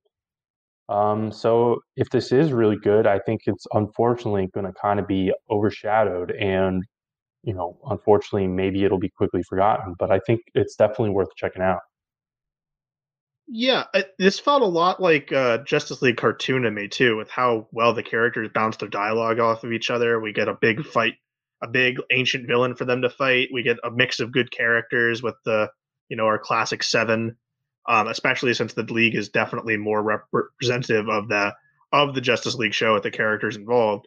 Speaker 3: Um, so if this is really good, I think it's unfortunately going to kind of be overshadowed, and you know, unfortunately, maybe it'll be quickly forgotten. But I think it's definitely worth checking out.
Speaker 1: Yeah, this felt a lot like uh, Justice League cartoon to me too, with how well the characters bounce their dialogue off of each other. We get a big fight, a big ancient villain for them to fight. We get a mix of good characters with the you know, our classic seven, um, especially since the league is definitely more representative of the of the Justice League show with the characters involved,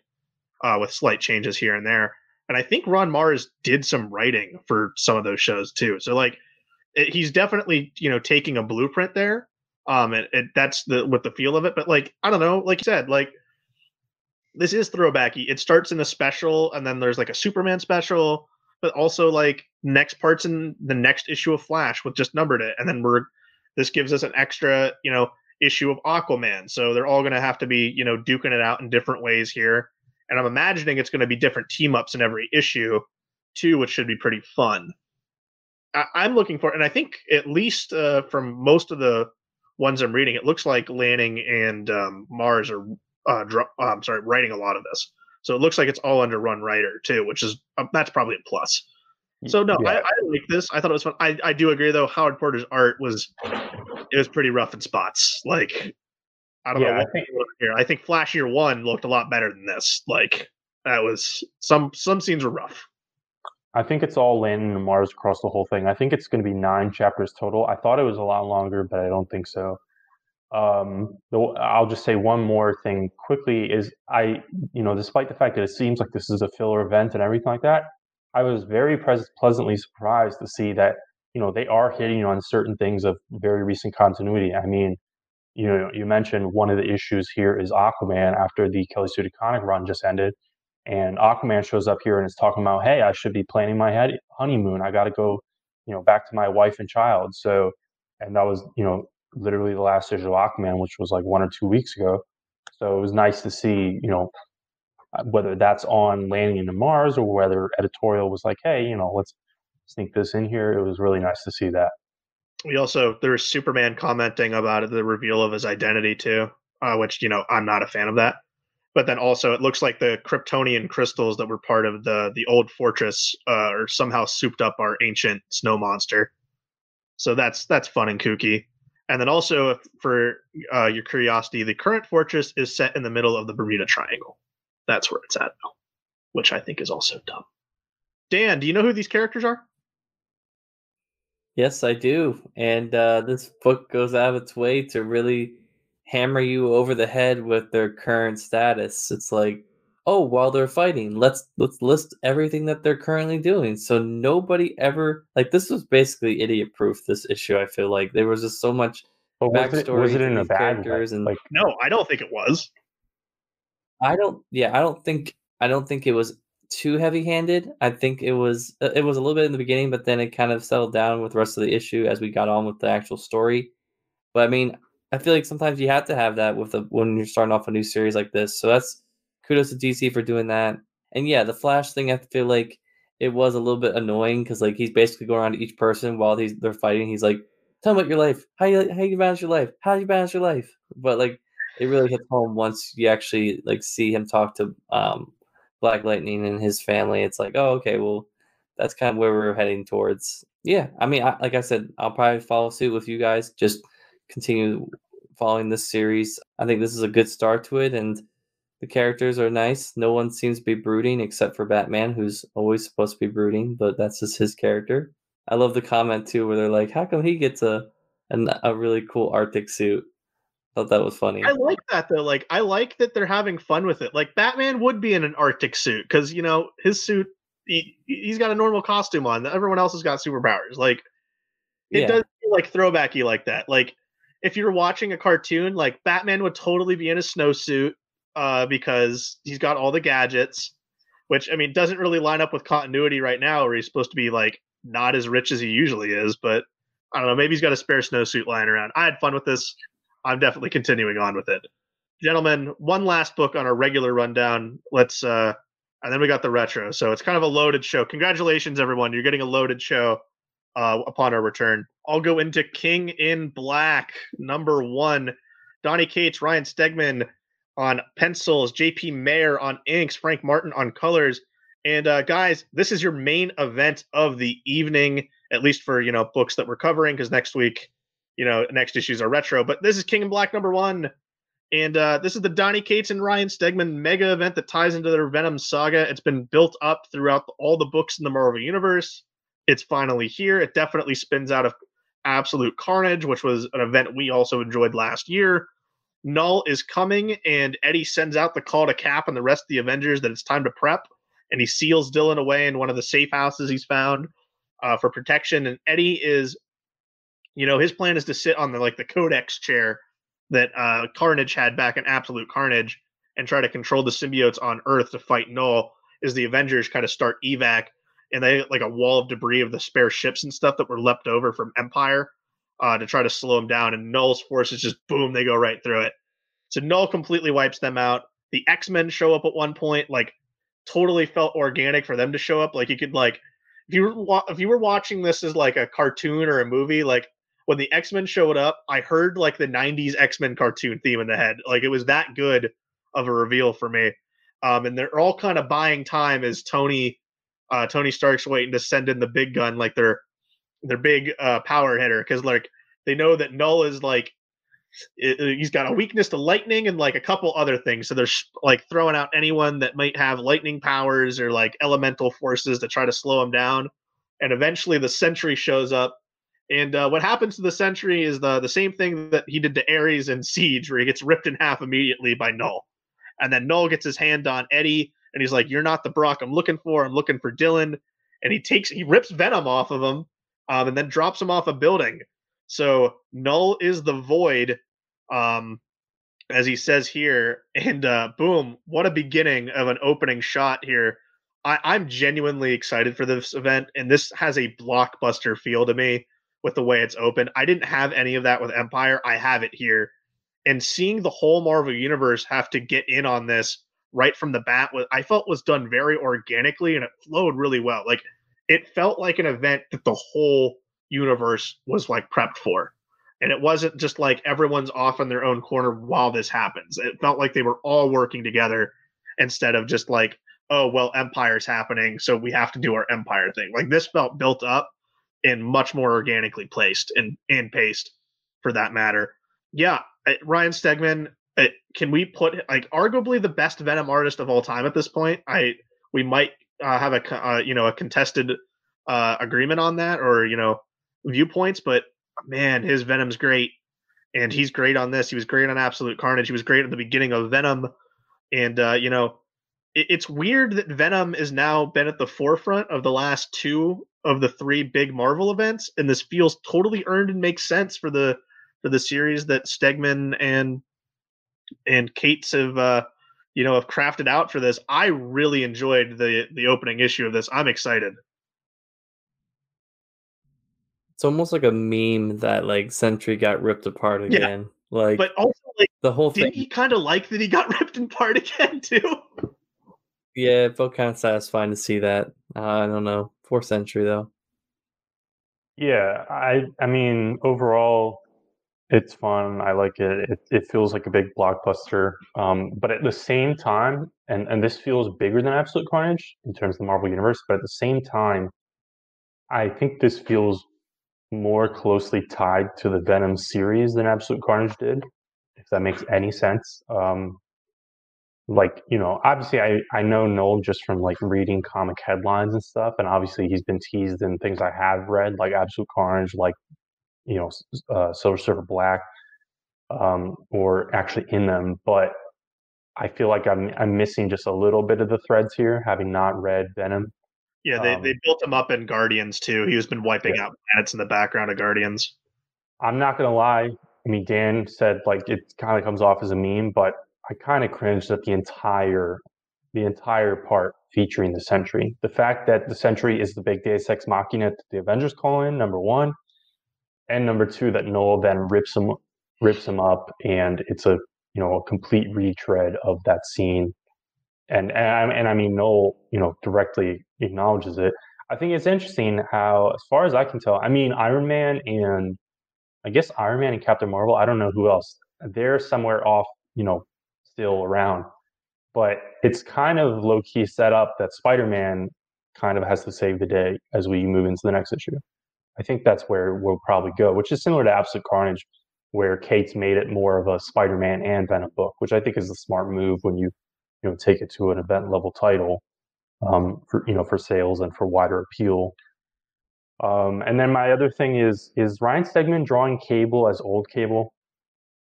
Speaker 1: uh, with slight changes here and there. And I think Ron Marz did some writing for some of those shows too. So like, it, he's definitely you know taking a blueprint there. Um, and, and that's the with the feel of it. But like, I don't know, like you said, like this is throwbacky. It starts in a special, and then there's like a Superman special, but also like next parts in the next issue of Flash with just numbered it, and then we're this gives us an extra you know issue of Aquaman. So they're all going to have to be you know duking it out in different ways here, and I'm imagining it's going to be different team ups in every issue too, which should be pretty fun. I- am looking for, and I think at least uh, from most of the ones I'm reading, it looks like Lanning and um, Marz are uh, dr- uh, I'm sorry, writing a lot of this. So it looks like it's all under one writer too, which is uh, that's probably a plus. So no,
Speaker 3: Yeah.
Speaker 1: I, I like this. I thought it was fun. I, I do agree though. Howard Porter's art was it was pretty rough in spots. Like I don't
Speaker 3: Yeah,
Speaker 1: know
Speaker 3: I think-
Speaker 1: here. I think Flash Year One looked a lot better than this. Like that was some some scenes were rough.
Speaker 3: I think it's all Lanning and Marz across the whole thing. I think it's going to be nine chapters total. I thought it was a lot longer, but I don't think so. Um, I'll just say one more thing quickly is I, you know, despite the fact that it seems like this is a filler event and everything like that, I was very pres- pleasantly surprised to see that, you know, they are hitting on certain things of very recent continuity. I mean, you know, you mentioned one of the issues here is Aquaman after the Kelly Sue DeConnick run just ended. And Aquaman shows up here and is talking about, hey, I should be planning my honeymoon. I got to go, you know, back to my wife and child. So, and that was, you know, literally the last issue of Aquaman, which was like one or two weeks ago. So it was nice to see, you know, uh, whether that's on Lanning into Marz or whether editorial was like, hey, you know, let's sneak this in here. It was really nice to see that.
Speaker 1: We also there was Superman commenting about the reveal of his identity too, uh, which you know I'm not a fan of that. But then also it looks like the Kryptonian crystals that were part of the the old fortress uh, are somehow souped up our ancient snow monster. So that's that's fun and kooky. And then also for uh, your curiosity, the current fortress is set in the middle of the Bermuda Triangle. That's where it's at now, which I think is also dumb. Dan, do you know who these characters are?
Speaker 2: Yes, I do. And uh, this book goes out of its way to really hammer you over the head with their current status. It's like, oh, while they're fighting, let's let's list everything that they're currently doing. So nobody ever like this was basically idiot proof. This issue, I feel like there was just so much.
Speaker 3: But was it,
Speaker 2: Backstory
Speaker 3: was it
Speaker 2: to
Speaker 3: in a
Speaker 2: these
Speaker 3: bad way?
Speaker 2: characters and-
Speaker 3: Like,
Speaker 1: No, I don't think it was.
Speaker 2: I don't. Yeah, I don't think. I don't think it was too heavy-handed. I think it was. uh, It was a little bit in the beginning, but then it kind of settled down with the rest of the issue as we got on with the actual story. But I mean, I feel like sometimes you have to have that with a when you're starting off a new series like this. So that's kudos to DC for doing that. And yeah, the Flash thing, I feel like it was a little bit annoying because like he's basically going around to each person while he's they're fighting. He's like, "Tell me about your life. How you how you balance your life? How do you balance your life?" But like it really hits home once you actually like see him talk to um Black Lightning and his family. It's like, oh, okay, well, that's kind of where we're heading towards. Yeah, I mean, I, like I said, I'll probably follow suit with you guys. Just continue following this series. I think this is a good start to it, and the characters are nice. No one seems to be brooding except for Batman, who's always supposed to be brooding, but that's just his character. I love the comment too, where they're like, "How come he gets a a, a really cool Arctic suit?" Thought that was funny.
Speaker 1: I like that though. Like I like that they're having fun with it. Like Batman would be in an Arctic suit because you know his suit. He, he's got a normal costume on. Everyone else has got superpowers. Like it
Speaker 2: Yeah.
Speaker 1: does feel like throwbacky like that. Like if you're watching a cartoon, like Batman would totally be in a snowsuit uh, because he's got all the gadgets. Which I mean doesn't really line up with continuity right now, where he's supposed to be like not as rich as he usually is. But I don't know. Maybe he's got a spare snowsuit lying around. I had fun with this. I'm definitely continuing on with it. Gentlemen, one last book on our regular rundown. Let's uh and then we got the retro. So it's kind of a loaded show. Congratulations everyone. You're getting a loaded show uh upon our return. I'll go into King in Black, number 1. Donny Cates, Ryan Stegman on pencils, JP Mayer on inks, Frank Martin on colors. And uh guys, this is your main event of the evening, at least for, you know, books that we're covering cuz next week you know, next issues are retro. But this is King in Black number one. And uh, this is the Donny Cates and Ryan Stegman mega event that ties into their Venom saga. It's been built up throughout all the books in the Marvel Universe. It's finally here. It definitely spins out of Absolute Carnage, which was an event we also enjoyed last year. Knull is coming, and Eddie sends out the call to Cap and the rest of the Avengers that it's time to prep. And he seals Dylan away in one of the safe houses he's found uh, for protection. And Eddie is you know his plan is to sit on the like the codex chair that uh carnage had back in absolute carnage and try to control the symbiotes on earth to fight Knull as the avengers kind of start evac and they like a wall of debris of the spare ships and stuff that were left over from empire uh to try to slow them down and Knull's forces just boom they go right through it so Knull completely wipes them out the x-men show up at one point like totally felt organic for them to show up like you could like if you were if you were watching this as like a cartoon or a movie like when the X Men showed up, I heard like the '90s X Men cartoon theme in the head. Like it was that good of a reveal for me. Um, and they're all kind of buying time as Tony, uh, Tony Stark's waiting to send in the big gun, like their their big uh, power hitter, because like they know that Knull is like it, he's got a weakness to lightning and like a couple other things. So they're sh- like throwing out anyone that might have lightning powers or like elemental forces to try to slow him down. And eventually the Sentry shows up. And uh, what happens to the Sentry is the the same thing that he did to Ares in Siege, where he gets ripped in half immediately by Knull. And then Knull gets his hand on Eddie, and he's like, "You're not the Brock I'm looking for. I'm looking for Dylan." And he takes he rips Venom off of him, um, and then drops him off a building. So Knull is the void, um, as he says here, and uh, boom, what a beginning of an opening shot here. I, I'm genuinely excited for this event, and this has a blockbuster feel to me with the way it's open. I didn't have any of that with Empire. I have it here. And seeing the whole Marvel universe have to get in on this right from the bat was I felt was done very organically and it flowed really well. Like it felt like an event that the whole universe was like prepped for. And it wasn't just like everyone's off in their own corner while this happens. It felt like they were all working together instead of just like, oh, well, Empire's happening, so we have to do our Empire thing. Like this felt built up and much more organically placed and, and paced for that matter. Yeah, Ryan Stegman, can we put like arguably the best Venom artist of all time at this point? I we might uh, have a uh, you know a contested uh, agreement on that or you know viewpoints, but man, his Venom's great, and he's great on this. He was great on Absolute Carnage. He was great at the beginning of Venom, and uh, you know, it, it's weird that Venom is now been at the forefront of the last two of the three big Marvel events, and this feels totally earned and makes sense for the for the series that Stegman and and Cates have uh, you know have crafted out for this. I really enjoyed the the opening issue of this. I'm excited
Speaker 2: it's almost like a meme that like Sentry got ripped apart again. Yeah. Like,
Speaker 1: but also like
Speaker 2: the whole
Speaker 1: thing. Didn't he kind of like that he got ripped apart again too?
Speaker 2: Yeah, it felt kind of satisfying to see that. Uh, I don't know, for Sentry though.
Speaker 3: Yeah, I I mean overall, it's fun. I like it. It, it feels like a big blockbuster. Um, but at the same time, and and this feels bigger than Absolute Carnage in terms of the Marvel Universe. But at the same time, I think this feels more closely tied to the Venom series than Absolute Carnage did, if that makes any sense. Um, like you know, obviously I I know Knull just from like reading comic headlines and stuff, and obviously he's been teased in things I have read, like Absolute Carnage, like you know, uh, Silver Surfer Black, um, or actually in them, but. I feel like I'm I'm missing just a little bit of the threads here, having not read Venom.
Speaker 1: Yeah, they, um, they built him up in Guardians too. He was been wiping yeah. out planets in the background of Guardians.
Speaker 3: I'm not gonna lie. I mean, Dan said like it kind of comes off as a meme, but I kind of cringed at the entire the entire part featuring the Sentry. The fact that the Sentry is the big Deus Ex Machina that the Avengers call in, number one, and number two that Knull then rips him rips him up, and it's a you know a complete retread of that scene and and I, and I mean Knull, you know, directly acknowledges it. I think it's interesting how, as far as I can tell, I mean Iron Man and I guess Iron Man and Captain Marvel. I don't know who else. They're somewhere off, you know, still around. But it's kind of low key set up that Spider Man kind of has to save the day as we move into the next issue. I think that's where we'll probably go, which is similar to Absolute Carnage, where Cates made it more of a Spider Man and Venom book, which I think is a smart move when you you know take it to an event level title um, for you know for sales and for wider appeal. Um, and then my other thing is is Ryan Stegman drawing Cable as old Cable.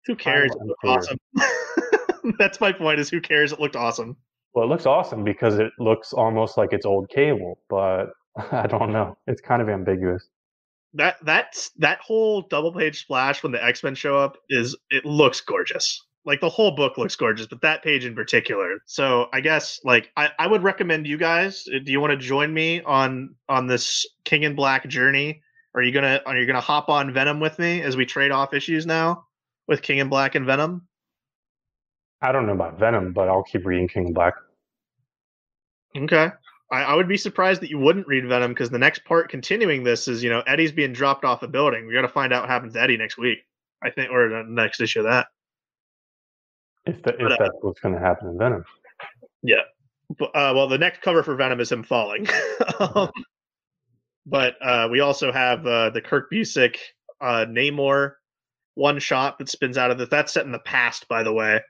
Speaker 1: Who cares? It looked awesome. That's my point. Is who cares? It looked awesome.
Speaker 3: Well, it looks awesome because it looks almost like it's old Cable, but I don't know. It's kind of ambiguous.
Speaker 1: That that's that whole double page splash when the X Men show up is it looks gorgeous. Like the whole book looks gorgeous but that page in particular. So i guess like i, I would recommend you guys uh, do you want to join me on on this king in black journey? Are you gonna are you gonna hop on venom with me as we trade off issues now with king in black and venom?
Speaker 3: I don't know about venom but i'll keep reading king in black.
Speaker 1: Okay I, I would be surprised that you wouldn't read Venom because the next part continuing this is, you know, Eddie's being dropped off a building. We got to find out what happens to Eddie next week. I think, or the next issue of that.
Speaker 3: If, the, if
Speaker 1: But, uh,
Speaker 3: that's what's going to happen in Venom.
Speaker 1: Yeah. But, uh, well, the next cover for Venom is him falling. um, but uh, we also have uh, the Kurt Busiek uh, Namor one shot that spins out of this. That's set in the past, by the way.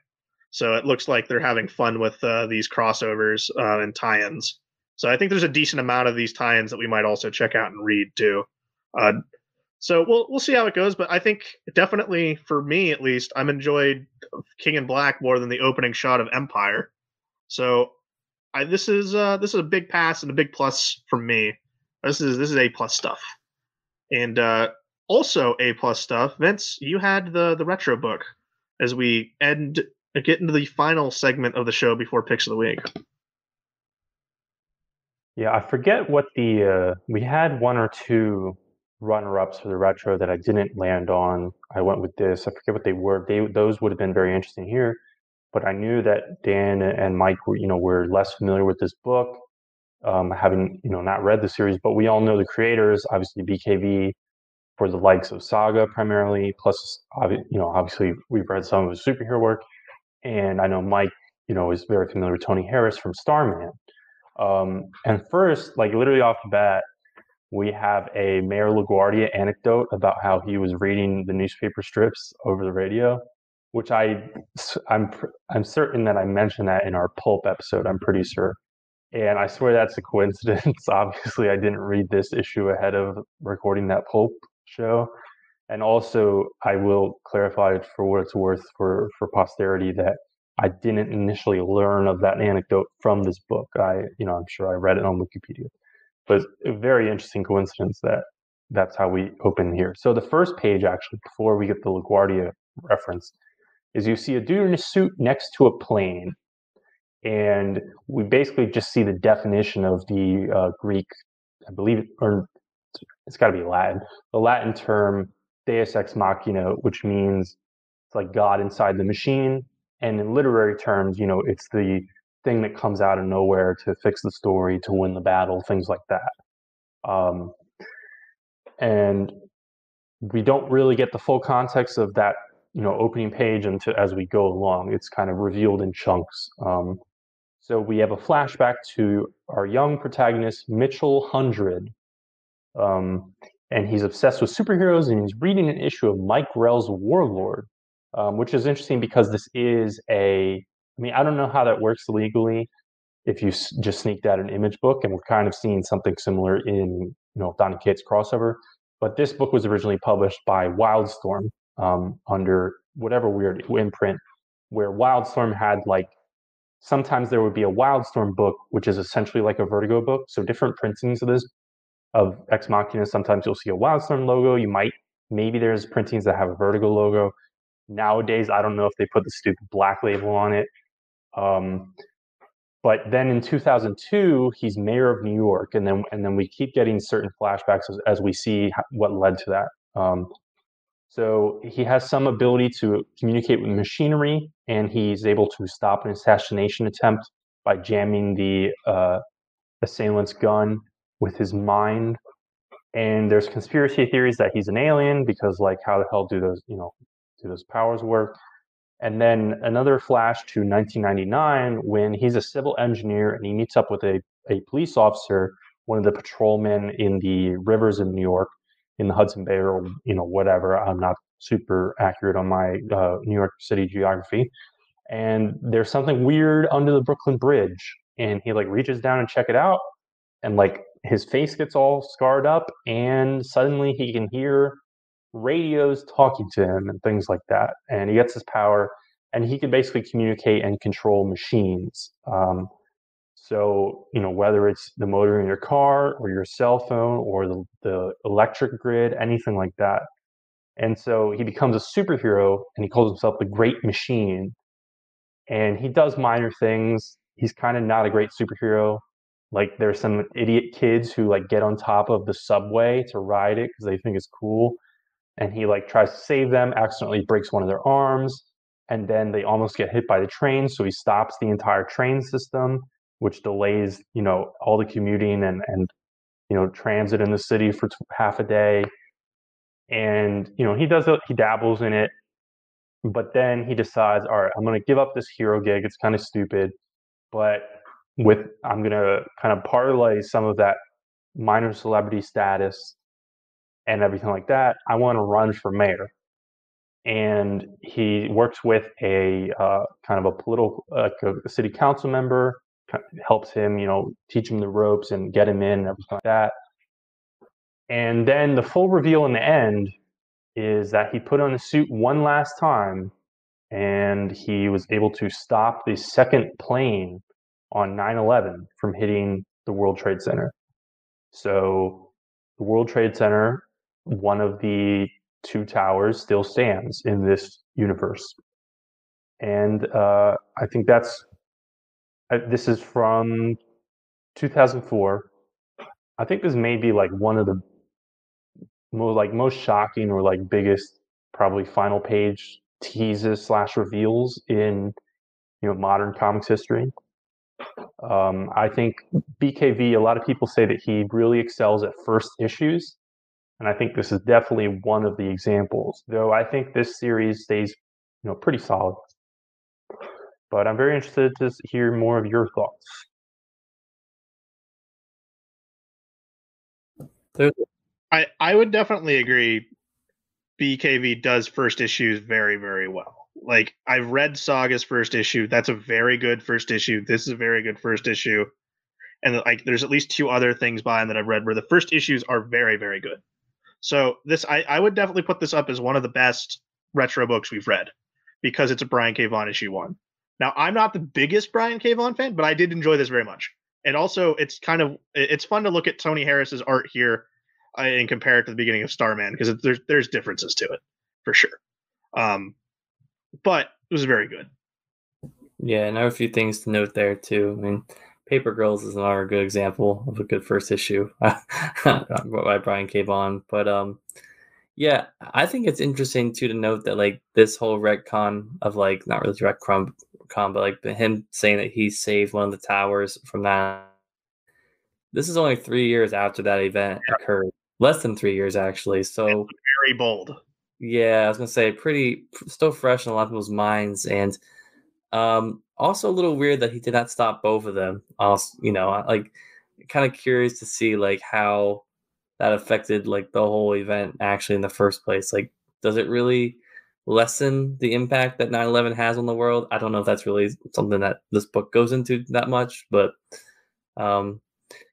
Speaker 1: So it looks like they're having fun with uh, these crossovers uh, and tie-ins. So I think there's a decent amount of these tie-ins that we might also check out and read too. Uh, so we'll we'll see how it goes, but I think definitely for me at least, I'm enjoyed King in Black more than the opening shot of Empire. So I this is uh this is a big pass and a big plus for me. This is this is a plus stuff. And uh also a plus stuff, Vince, you had the the retro book as we end get into the final segment of the show before picks of the week.
Speaker 3: Yeah, I forget what the uh, we had one or two runner-ups for the retro that I didn't land on. I went with this. I forget what they were. They those would have been very interesting here, but I knew that Dan and Mike were you know were less familiar with this book, um, having you know not read the series. But we all know the creators, obviously BKV for the likes of Saga primarily. Plus, you know obviously we've read some of his superhero work, and I know Mike you know is very familiar with Tony Harris from Starman. Um, and first, like literally off the bat, we have a Mayor LaGuardia anecdote about how he was reading the newspaper strips over the radio, which I I'm I'm certain that I mentioned that in our pulp episode. I'm pretty sure, and I swear that's a coincidence. Obviously, I didn't read this issue ahead of recording that pulp show, and also I will clarify for what it's worth for for posterity that I didn't initially learn of that anecdote from this book. I you know I'm sure I read it on Wikipedia but a very interesting coincidence that that's how we open here. So the first page, actually, before we get the LaGuardia reference, is you see a dude in a suit next to a plane, and we basically just see the definition of the uh, Greek, I believe, or it's got to be Latin, the Latin term Deus ex machina, which means it's like God inside the machine, and in literary terms, you know, it's the thing that comes out of nowhere to fix the story, to win the battle, things like that. Um, and we don't really get the full context of that, you know, opening page until as we go along. It's kind of revealed in chunks. Um, so we have a flashback to our young protagonist, Mitchell Hundred, um, and he's obsessed with superheroes, and he's reading an issue of Mike Grell's Warlord, um, which is interesting because this is a I mean, I don't know how that works legally if you s- just sneaked out an image book, and we're kind of seeing something similar in you know Donny Cates crossover. But this book was originally published by Wildstorm um, under whatever weird imprint, where Wildstorm had like sometimes there would be a Wildstorm book, which is essentially like a Vertigo book. So different printings of this of Ex Machina. Sometimes you'll see a Wildstorm logo. You might maybe there's printings that have a Vertigo logo. Nowadays, I don't know if they put the stupid black label on it. Um, but then in 2002, he's mayor of New York, and then and then we keep getting certain flashbacks as, as we see what led to that. Um, so he has some ability to communicate with machinery, and he's able to stop an assassination attempt by jamming the uh, assailant's gun with his mind. And there's conspiracy theories that he's an alien because, like, how the hell do those, you know, do those powers work? And then another flash to 1999 when he's a civil engineer and he meets up with a, a police officer, one of the patrolmen in the rivers of New York, in the Hudson Bay or you know whatever. I'm not super accurate on my uh, New York City geography. And there's something weird under the Brooklyn Bridge, and he like reaches down and check it out, and like his face gets all scarred up, and suddenly he can hear radios talking to him and things like that. And he gets his power, and he can basically communicate and control machines. Um, so you know whether it's the motor in your car or your cell phone or the, the electric grid, anything like that. And so he becomes a superhero, and he calls himself the Great Machine. And he does minor things. He's kind of not a great superhero. Like there's some idiot kids who like get on top of the subway to ride it because they think it's cool and he like tries to save them accidentally breaks one of their arms and then they almost get hit by the train so he stops the entire train system which delays you know all the commuting and and you know transit in the city for t- half a day. And you know he does it, he dabbles in it, but then he decides, all right, I'm going to give up this hero gig. It's kind of stupid, but with I'm going to kind of parlay some of that minor celebrity status and everything like that. I want to run for mayor and he works with a uh, kind of a political a city council member helps him you know teach him the ropes and get him in and everything like that and then the full reveal in the end is that he put on the suit one last time and he was able to stop the second plane on 9-11 from hitting the world trade center so the world trade center one of the two towers still stands in this universe. And uh, I think that's uh, this is from 2004. I think this may be like one of the most like most shocking or like biggest probably final page teases slash reveals in you know modern comics history. Um, I think BKV. A lot of people say that he really excels at first issues, and I think this is definitely one of the examples, though I think this series stays, you know, pretty solid. But I'm very interested to hear more of your thoughts.
Speaker 1: I, I would definitely agree BKV does first issues very, very well. Like I've read Saga's first issue. That's a very good first issue. This is a very good first issue. And like there's at least two other things by him that I've read where the first issues are very, very good. So this I, I would definitely put this up as one of the best retro books we've read because it's a Brian K. Vaughan issue one. Now I'm not the biggest Brian K. Vaughan fan, but I did enjoy this very much. And also it's kind of it's fun to look at Tony Harris's art here uh, and compare it to the beginning of Starman because there's there's differences to it for sure. Um, but it was very good.
Speaker 2: Yeah, and there are a few things to note there too. I mean, Paper Girls is another good example of a good first issue by Brian K. Vaughan. But um, yeah, I think it's interesting too to note that like this whole retcon of like not really retcon, con, but like him saying that he saved one of the towers from that. This is only three years after that event yeah. occurred, less than three years actually. So
Speaker 1: very bold.
Speaker 2: Yeah, I was gonna say pretty still fresh in a lot of people's minds, and um, also a little weird that he did not stop both of them. Also, you know, like kind of curious to see like how that affected like the whole event actually in the first place. Like, does it really lessen the impact that 9-11 has on the world? I don't know if that's really something that this book goes into that much, but um,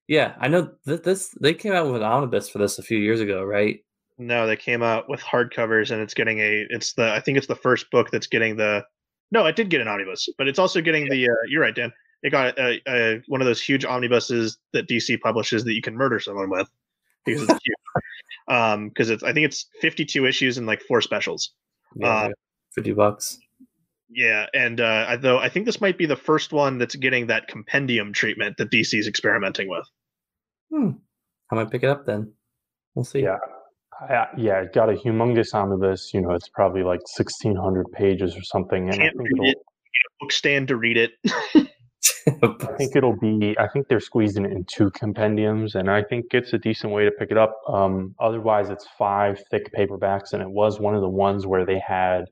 Speaker 2: yeah, I know that this they came out with an omnibus for this a few years ago, right?
Speaker 1: No, they came out with hardcovers, and it's getting a. It's the I think it's the first book that's getting the no, it did get an omnibus, but it's also getting yeah. the. Uh, you're right, Dan. It got a, a, one of those huge omnibuses that DC publishes that you can murder someone with because it's huge. Um, because it's I think it's 52 issues and like four specials.
Speaker 2: Yeah, um, 50 bucks.
Speaker 1: Yeah, and uh, though I think this might be the first one that's getting that compendium treatment that DC's experimenting with.
Speaker 2: Hmm. I might pick it up then. We'll see.
Speaker 3: Yeah, I, yeah, it got a humongous omnibus. You know, it's probably like sixteen hundred pages or something. And
Speaker 1: Can't I think read it. Book stand to read it.
Speaker 3: I think it'll be. I think they're squeezing it in two compendiums, and I think it's a decent way to pick it up. Um, otherwise, it's five thick paperbacks, and it was one of the ones where they had.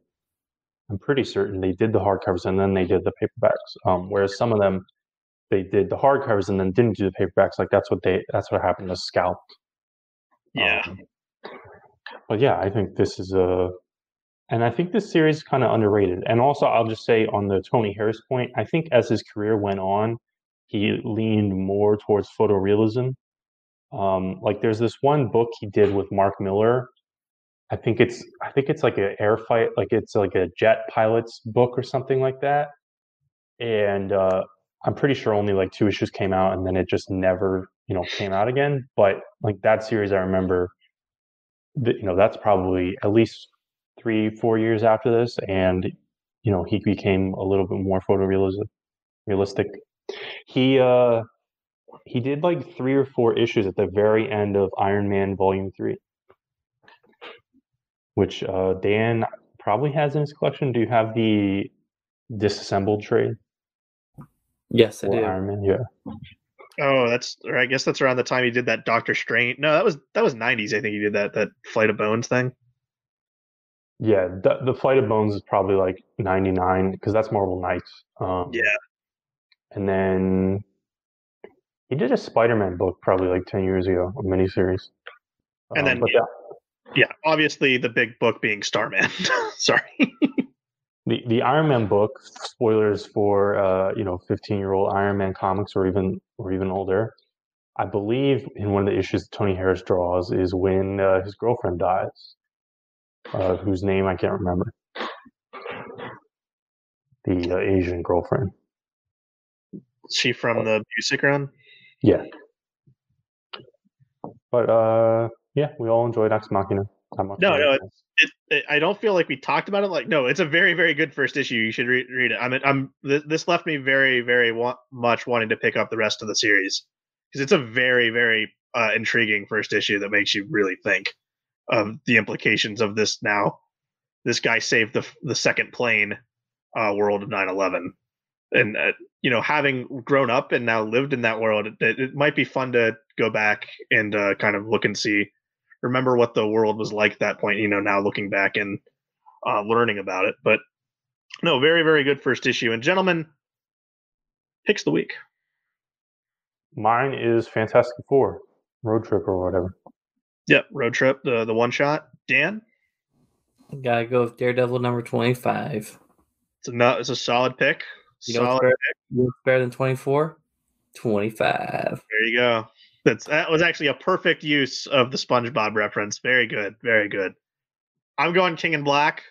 Speaker 3: I'm pretty certain they did the hardcovers and then they did the paperbacks. Um, whereas some of them, they did the hardcovers and then didn't do the paperbacks. Like that's what they. That's what happened to Scalp.
Speaker 1: Yeah. Um,
Speaker 3: but yeah, I think this is a, and I think this series is kind of underrated. And also, I'll just say on the Tony Harris point, I think as his career went on, he leaned more towards photorealism. Um, like there's this one book he did with Mark Millar. I think it's I think it's like an air fight, like it's like a jet pilot's book or something like that. And uh, I'm pretty sure only like two issues came out, and then it just never you know came out again. But like that series, I remember you know that's probably at least three four years after this and you know he became a little bit more photorealistic realistic he uh he did like three or four issues at the very end of iron man volume three which uh dan probably has in his collection do you have the disassembled trade
Speaker 2: Yes, I
Speaker 3: or
Speaker 2: do.
Speaker 3: Iron Man. Yeah.
Speaker 1: Oh, that's or I guess that's around the time he did that Doctor Strange. No, that was that was '90s. I think he did that that Flight of Bones thing.
Speaker 3: Yeah, the, the Flight of Bones is probably like 99 because that's Marvel Knights. Um,
Speaker 1: Yeah.
Speaker 3: And then he did a Spider Man book probably like 10 years ago, a miniseries.
Speaker 1: And
Speaker 3: Um,
Speaker 1: then-
Speaker 3: yeah,
Speaker 1: Yeah, obviously the big book being Starman. Sorry.
Speaker 3: The, the Iron Man book, spoilers for uh, you know 15 year old Iron Man comics or even or even older. I believe in one of the issues Tony Harris draws is when uh, his girlfriend dies, uh, whose name I can't remember. The uh, Asian girlfriend.
Speaker 1: Is she from the music run?
Speaker 3: Yeah. But uh, yeah, we all enjoyed Ex Machina.
Speaker 1: No, no, it, it, I don't feel like we talked about it. Like, no, it's a very, very good first issue. You should re- read it. I mean, I'm th- this left me very, very wa- much wanting to pick up the rest of the series because it's a very, very uh, intriguing first issue that makes you really think of the implications of this. Now, this guy saved the the second plane uh, world of 9/11, and uh, you know, having grown up and now lived in that world, it, it might be fun to go back and uh, kind of look and see remember what the world was like at that point you know now looking back and uh, learning about it. But no very very good first issue. And gentlemen picks the week.
Speaker 3: Mine is Fantastic Four, Road Trip or whatever.
Speaker 1: yep road trip the the one shot. Dan?
Speaker 2: Gotta go with Daredevil number 25.
Speaker 1: it's a no, it's a solid pick.
Speaker 2: You know what's
Speaker 1: solid
Speaker 2: better, you know what's better than 24? 25.
Speaker 1: there you go that's that was actually a perfect use of the spongebob reference. Very good very good. I'm going King in Black.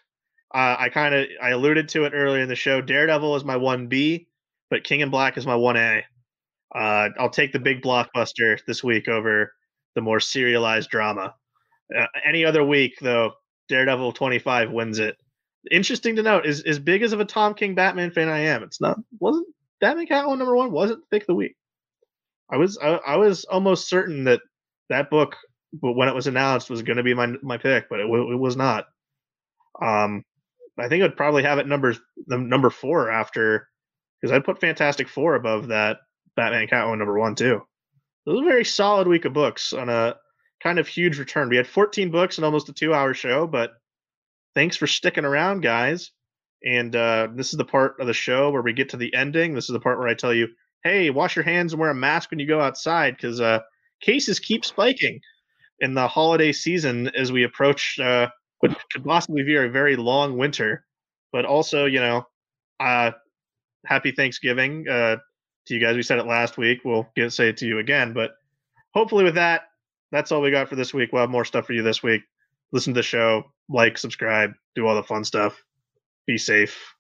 Speaker 1: Uh, i kind of i alluded to it earlier in the show. Daredevil is my 1b but King in Black is my 1a uh, i'll take the big blockbuster this week over the more serialized drama. Uh, any other week though daredevil 25 wins it. Interesting to note is as big as of a tom king batman fan i am it's not wasn't batman catwoman number one? Wasn't the pick of the week I was I, I was almost certain that that book, when it was announced, was going to be my my pick, but it, it was not. Um, I think I'd probably have it numbers the number four after because I'd put Fantastic Four above that Batman Catwoman number one too. It was a very solid week of books on a kind of huge return. We had 14 books and almost a two hour show, but thanks for sticking around, guys. And uh, this is the part of the show where we get to the ending. This is the part where I tell you hey, wash your hands and wear a mask when you go outside because uh, cases keep spiking in the holiday season as we approach uh, what could possibly be a very long winter. But also, you know, uh, happy Thanksgiving uh, to you guys. We said it last week. We'll get say it to you again. But hopefully, with that, that's all we got for this week. We'll have more stuff for you this week. Listen to the show, like, subscribe, do all the fun stuff. Be safe.